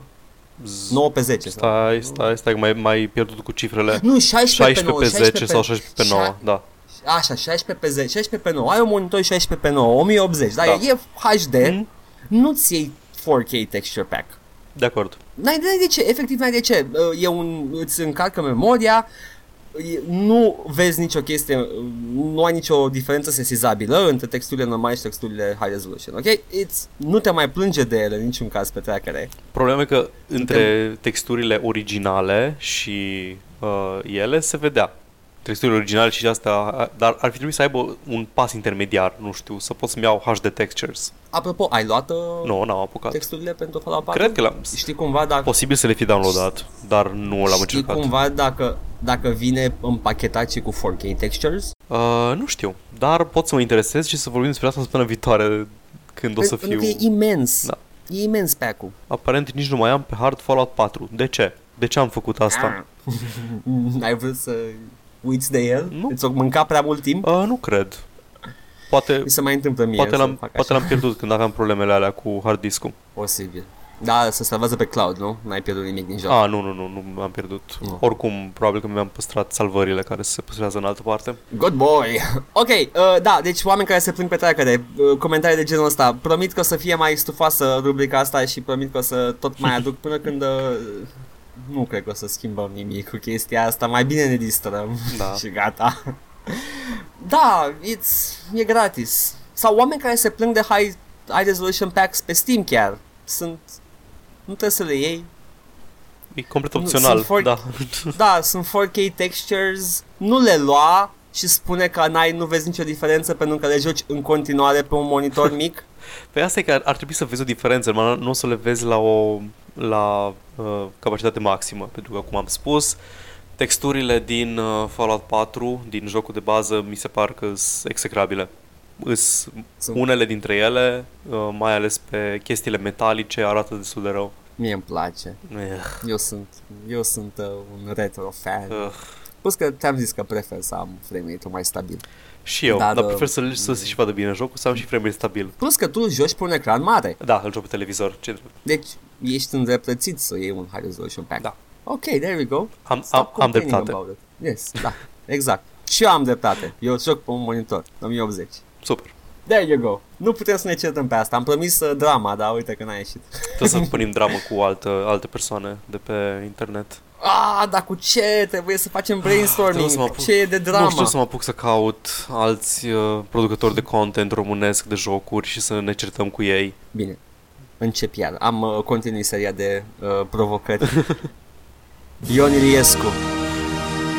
z- 9 pe 10. sau? Stai, stai, stai, că mai, mai pierdut cu cifrele. Nu, 16, 16 pe 10 sau 16 pe 9, da. Așa, 16 pe 10, 16 pe 9. Ai un monitor 16 pe 9, 1080, da, Da. e HD, Mhm. nu-ți iei 4K texture pack. De acord. N-ai, n-ai de ce, efectiv n-ai de ce. Uh, E un, îți încarcă memoria, e- nu vezi nicio chestie, uh, nu ai nicio diferență sesizabilă între texturile normale și texturile high resolution, ok? It's, nu te mai plânge de ele în niciun caz pe trackere. Problema e că între texturile originale și uh, ele se vedea. Texturile originale și astea, dar ar fi trebuit să aibă un pas intermediar, nu știu, să pot să-mi iau HD textures. Apropo, ai luat uh, Nu, n-am apucat. texturile pentru Fallout 4? Cred că l-am... Știi cumva dacă... Posibil să le fi downloadat, dar nu l-am Știi încercat. cumva dacă, dacă vine împachetat și cu 4K textures? Uh, nu știu, dar pot să mă interesez și să vorbim despre asta săptămâna viitoare, când o să Pentru fiu... că e imens. Da. E imens pack-ul. Aparent nici nu mai am pe hard Fallout 4. De ce? De ce am făcut asta? [LAUGHS] Ai vrut să uiți de el? Nu. Îți o mânca prea mult timp? Uh, nu cred. Poate, Mi se mai întâmplă mie poate, să l-am, fac poate așa. l-am pierdut când aveam problemele alea cu hard disk-ul. Posibil. Da, se salvează pe cloud, nu? N-ai pierdut nimic din joc. Ah, nu, nu, nu, nu am pierdut. Nu. Oricum, probabil că mi-am păstrat salvările care se păstrează în altă parte. Good boy! [LAUGHS] Ok, uh, da, deci oameni care se plâng pe trackere, uh, comentarii de genul ăsta. Promit că o să fie mai stufoasă rubrica asta și promit că o să tot mai [LAUGHS] aduc până când... Uh, nu cred că o să schimbăm nimic cu chestia asta, mai bine ne distrăm Da. [LAUGHS] și gata. Da, it's, e gratis. Sau oameni care se plâng de high, high resolution packs pe Steam chiar. Sunt... Nu trebuie să le iei, E complet Nu, opțional, sunt foarte- da. [LAUGHS] Da, sunt 4K textures, nu le lua și spune că n-ai, nu vezi nicio diferență pentru că le joci în continuare pe un monitor [LAUGHS] mic. Păi asta e că ar, ar trebui să vezi o diferență, numai nu o să le vezi la o la uh, capacitate maximă, pentru că, cum am spus, texturile din uh, Fallout 4, din jocul de bază, mi se par că sunt execrabile. Îs Sunt- unele dintre ele, uh, mai ales pe chestiile metalice, arată destul de rău. Mie îmi place. Eh, Eu sunt, eu sunt uh, un retro fan. uh. Plus că te-am zis că prefer să am frame rate mai stabil. Și eu, Dar, dar, uh, prefer să, să se și vadă bine jocul, să am și frame rate stabil. Plus că tu joci pe un ecran mare. Da, îl joc pe televizor. Ce drept. Deci ești îndreptățit să iei un high resolution pack. Da. Ok, there we go. Am, Stop am, am complaining dreptate. about it. Yes, da, exact. Și eu am dreptate. Eu joc pe un monitor, 1080. Super. There you go. Nu putem să ne certăm pe asta. Am promis uh, drama, dar uite că n-a ieșit. Trebuie să punem dramă cu altă, alte persoane de pe internet. [LAUGHS] Ah, dar cu ce? Trebuie să facem brainstorming. Trebuie să mă apuc. Ce e de drama? Nu știu să mă apuc să caut alți uh, producători de content românesc de jocuri și să ne certăm cu ei. Bine, încep iar. Am uh, continui seria de uh, provocări. [LAUGHS] Ion Iliescu,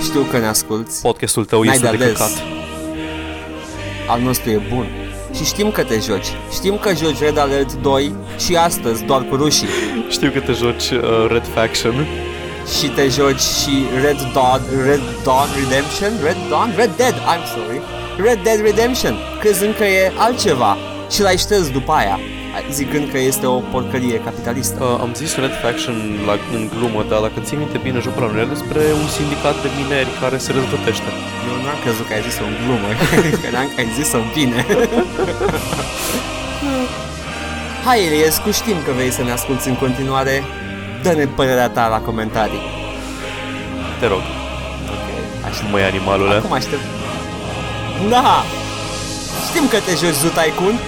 știu că ne asculti. Podcastul tău N-ai este de de ales. căcat. Al nostru e bun. Și știm că te joci. Știm că joci Red Alert 2 și astăzi doar cu rușii. Știu că te joci uh, Red Faction. Și te joci și Red Dawn, Red Dawn Redemption? Red Dawn? Red Dead, I'm sorry. Red Dead Redemption, crezând că e altceva. Și l-ai șters după aia, zicând că este o porcărie capitalistă. Uh, am zis Red Faction la, în glumă, dar dacă ții minte bine jocul ăla nu era despre un sindicat de mineri care se răzvrătește. Eu n-am crezut că ai zis-o în glumă, [LAUGHS] că n-am că ai zis-o bine. [LAUGHS] Hai, Iliescu, știm că vrei să ne asculti în continuare. Dă-ne părerea ta la comentarii. Te rog, Ok, nu aștept. mai animalule. Acum aștept. Da! Știm că te joci Zoo Tycoon. [LAUGHS]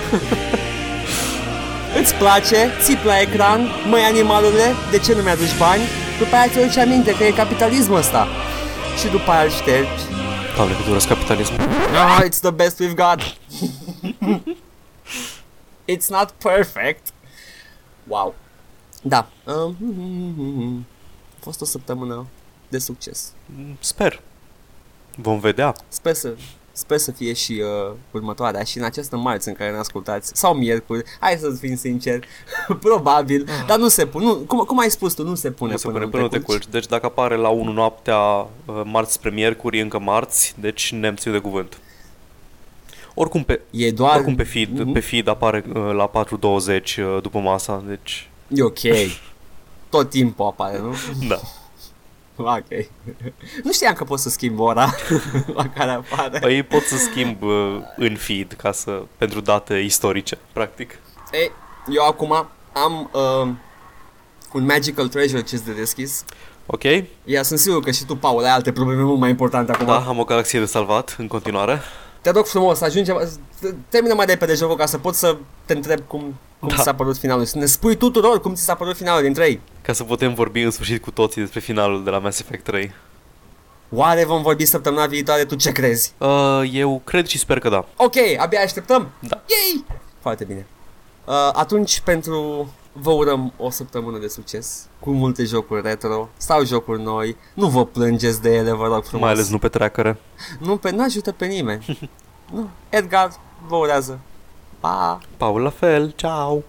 Îți place, țipi la ecran, măi animalule, de ce nu mi-aduci bani? După aia ți aduce aminte că e capitalismul ăsta. Și după aia îl ștergi. Doamne, cât urăsc capitalismul. Oh, it's the best we've got. [LAUGHS] it's not perfect. Wow. Da. Um, a fost o săptămână de succes. Sper. Vom vedea. Sper să, sper să fie și uh, următoarea și în această marți în care ne ascultați sau miercuri, hai să fim sincer, [LAUGHS] probabil, dar nu se pune, nu, cum, cum ai spus tu, nu se pune Nu se până, pune până nu te culci. Deci dacă apare la 1 noaptea, uh, marți spre miercuri, e încă marți, deci nemțiu de cuvânt. Oricum pe, E doar... oricum pe feed, Mhm. pe feed apare uh, la 4.20 uh, după masa, deci E ok. [LAUGHS] Tot timpul apare, nu? da. Ok. [LAUGHS] nu știam că poți să schimbi ora [LAUGHS] la care apare. Păi pot să schimb uh, în feed ca să, pentru date istorice, practic. Ei, eu acum am uh, un Magical Treasure ce de deschis. Ok? Ia, sunt sigur că și tu, Paul, ai alte probleme mult mai importante acum. Da, am o galaxie de salvat în continuare. Te rog frumos, ajungem, termină mai repede jocul ca să pot să te întreb cum, cum Da. ți s-a părut finalul. Să ne spui tuturor cum ți s-a părut finalul dintre ei. Ca să putem vorbi în sfârșit cu toții despre finalul de la Mass Effect 3. Oare vom vorbi săptămâna viitoare? Tu ce crezi? Uh, eu cred și sper că da. Ok, abia așteptăm. Da. Yay! Foarte bine. Uh, atunci, pentru vă urăm o săptămână de succes cu multe jocuri retro sau jocuri noi. Nu vă plângeți de ele, vă rog frumos. Mai ales nu pe trackere. Nu, pe, nu ajută pe nimeni. [LAUGHS] nu. Edgar vă urează. Pa! Paul la fel, ciao!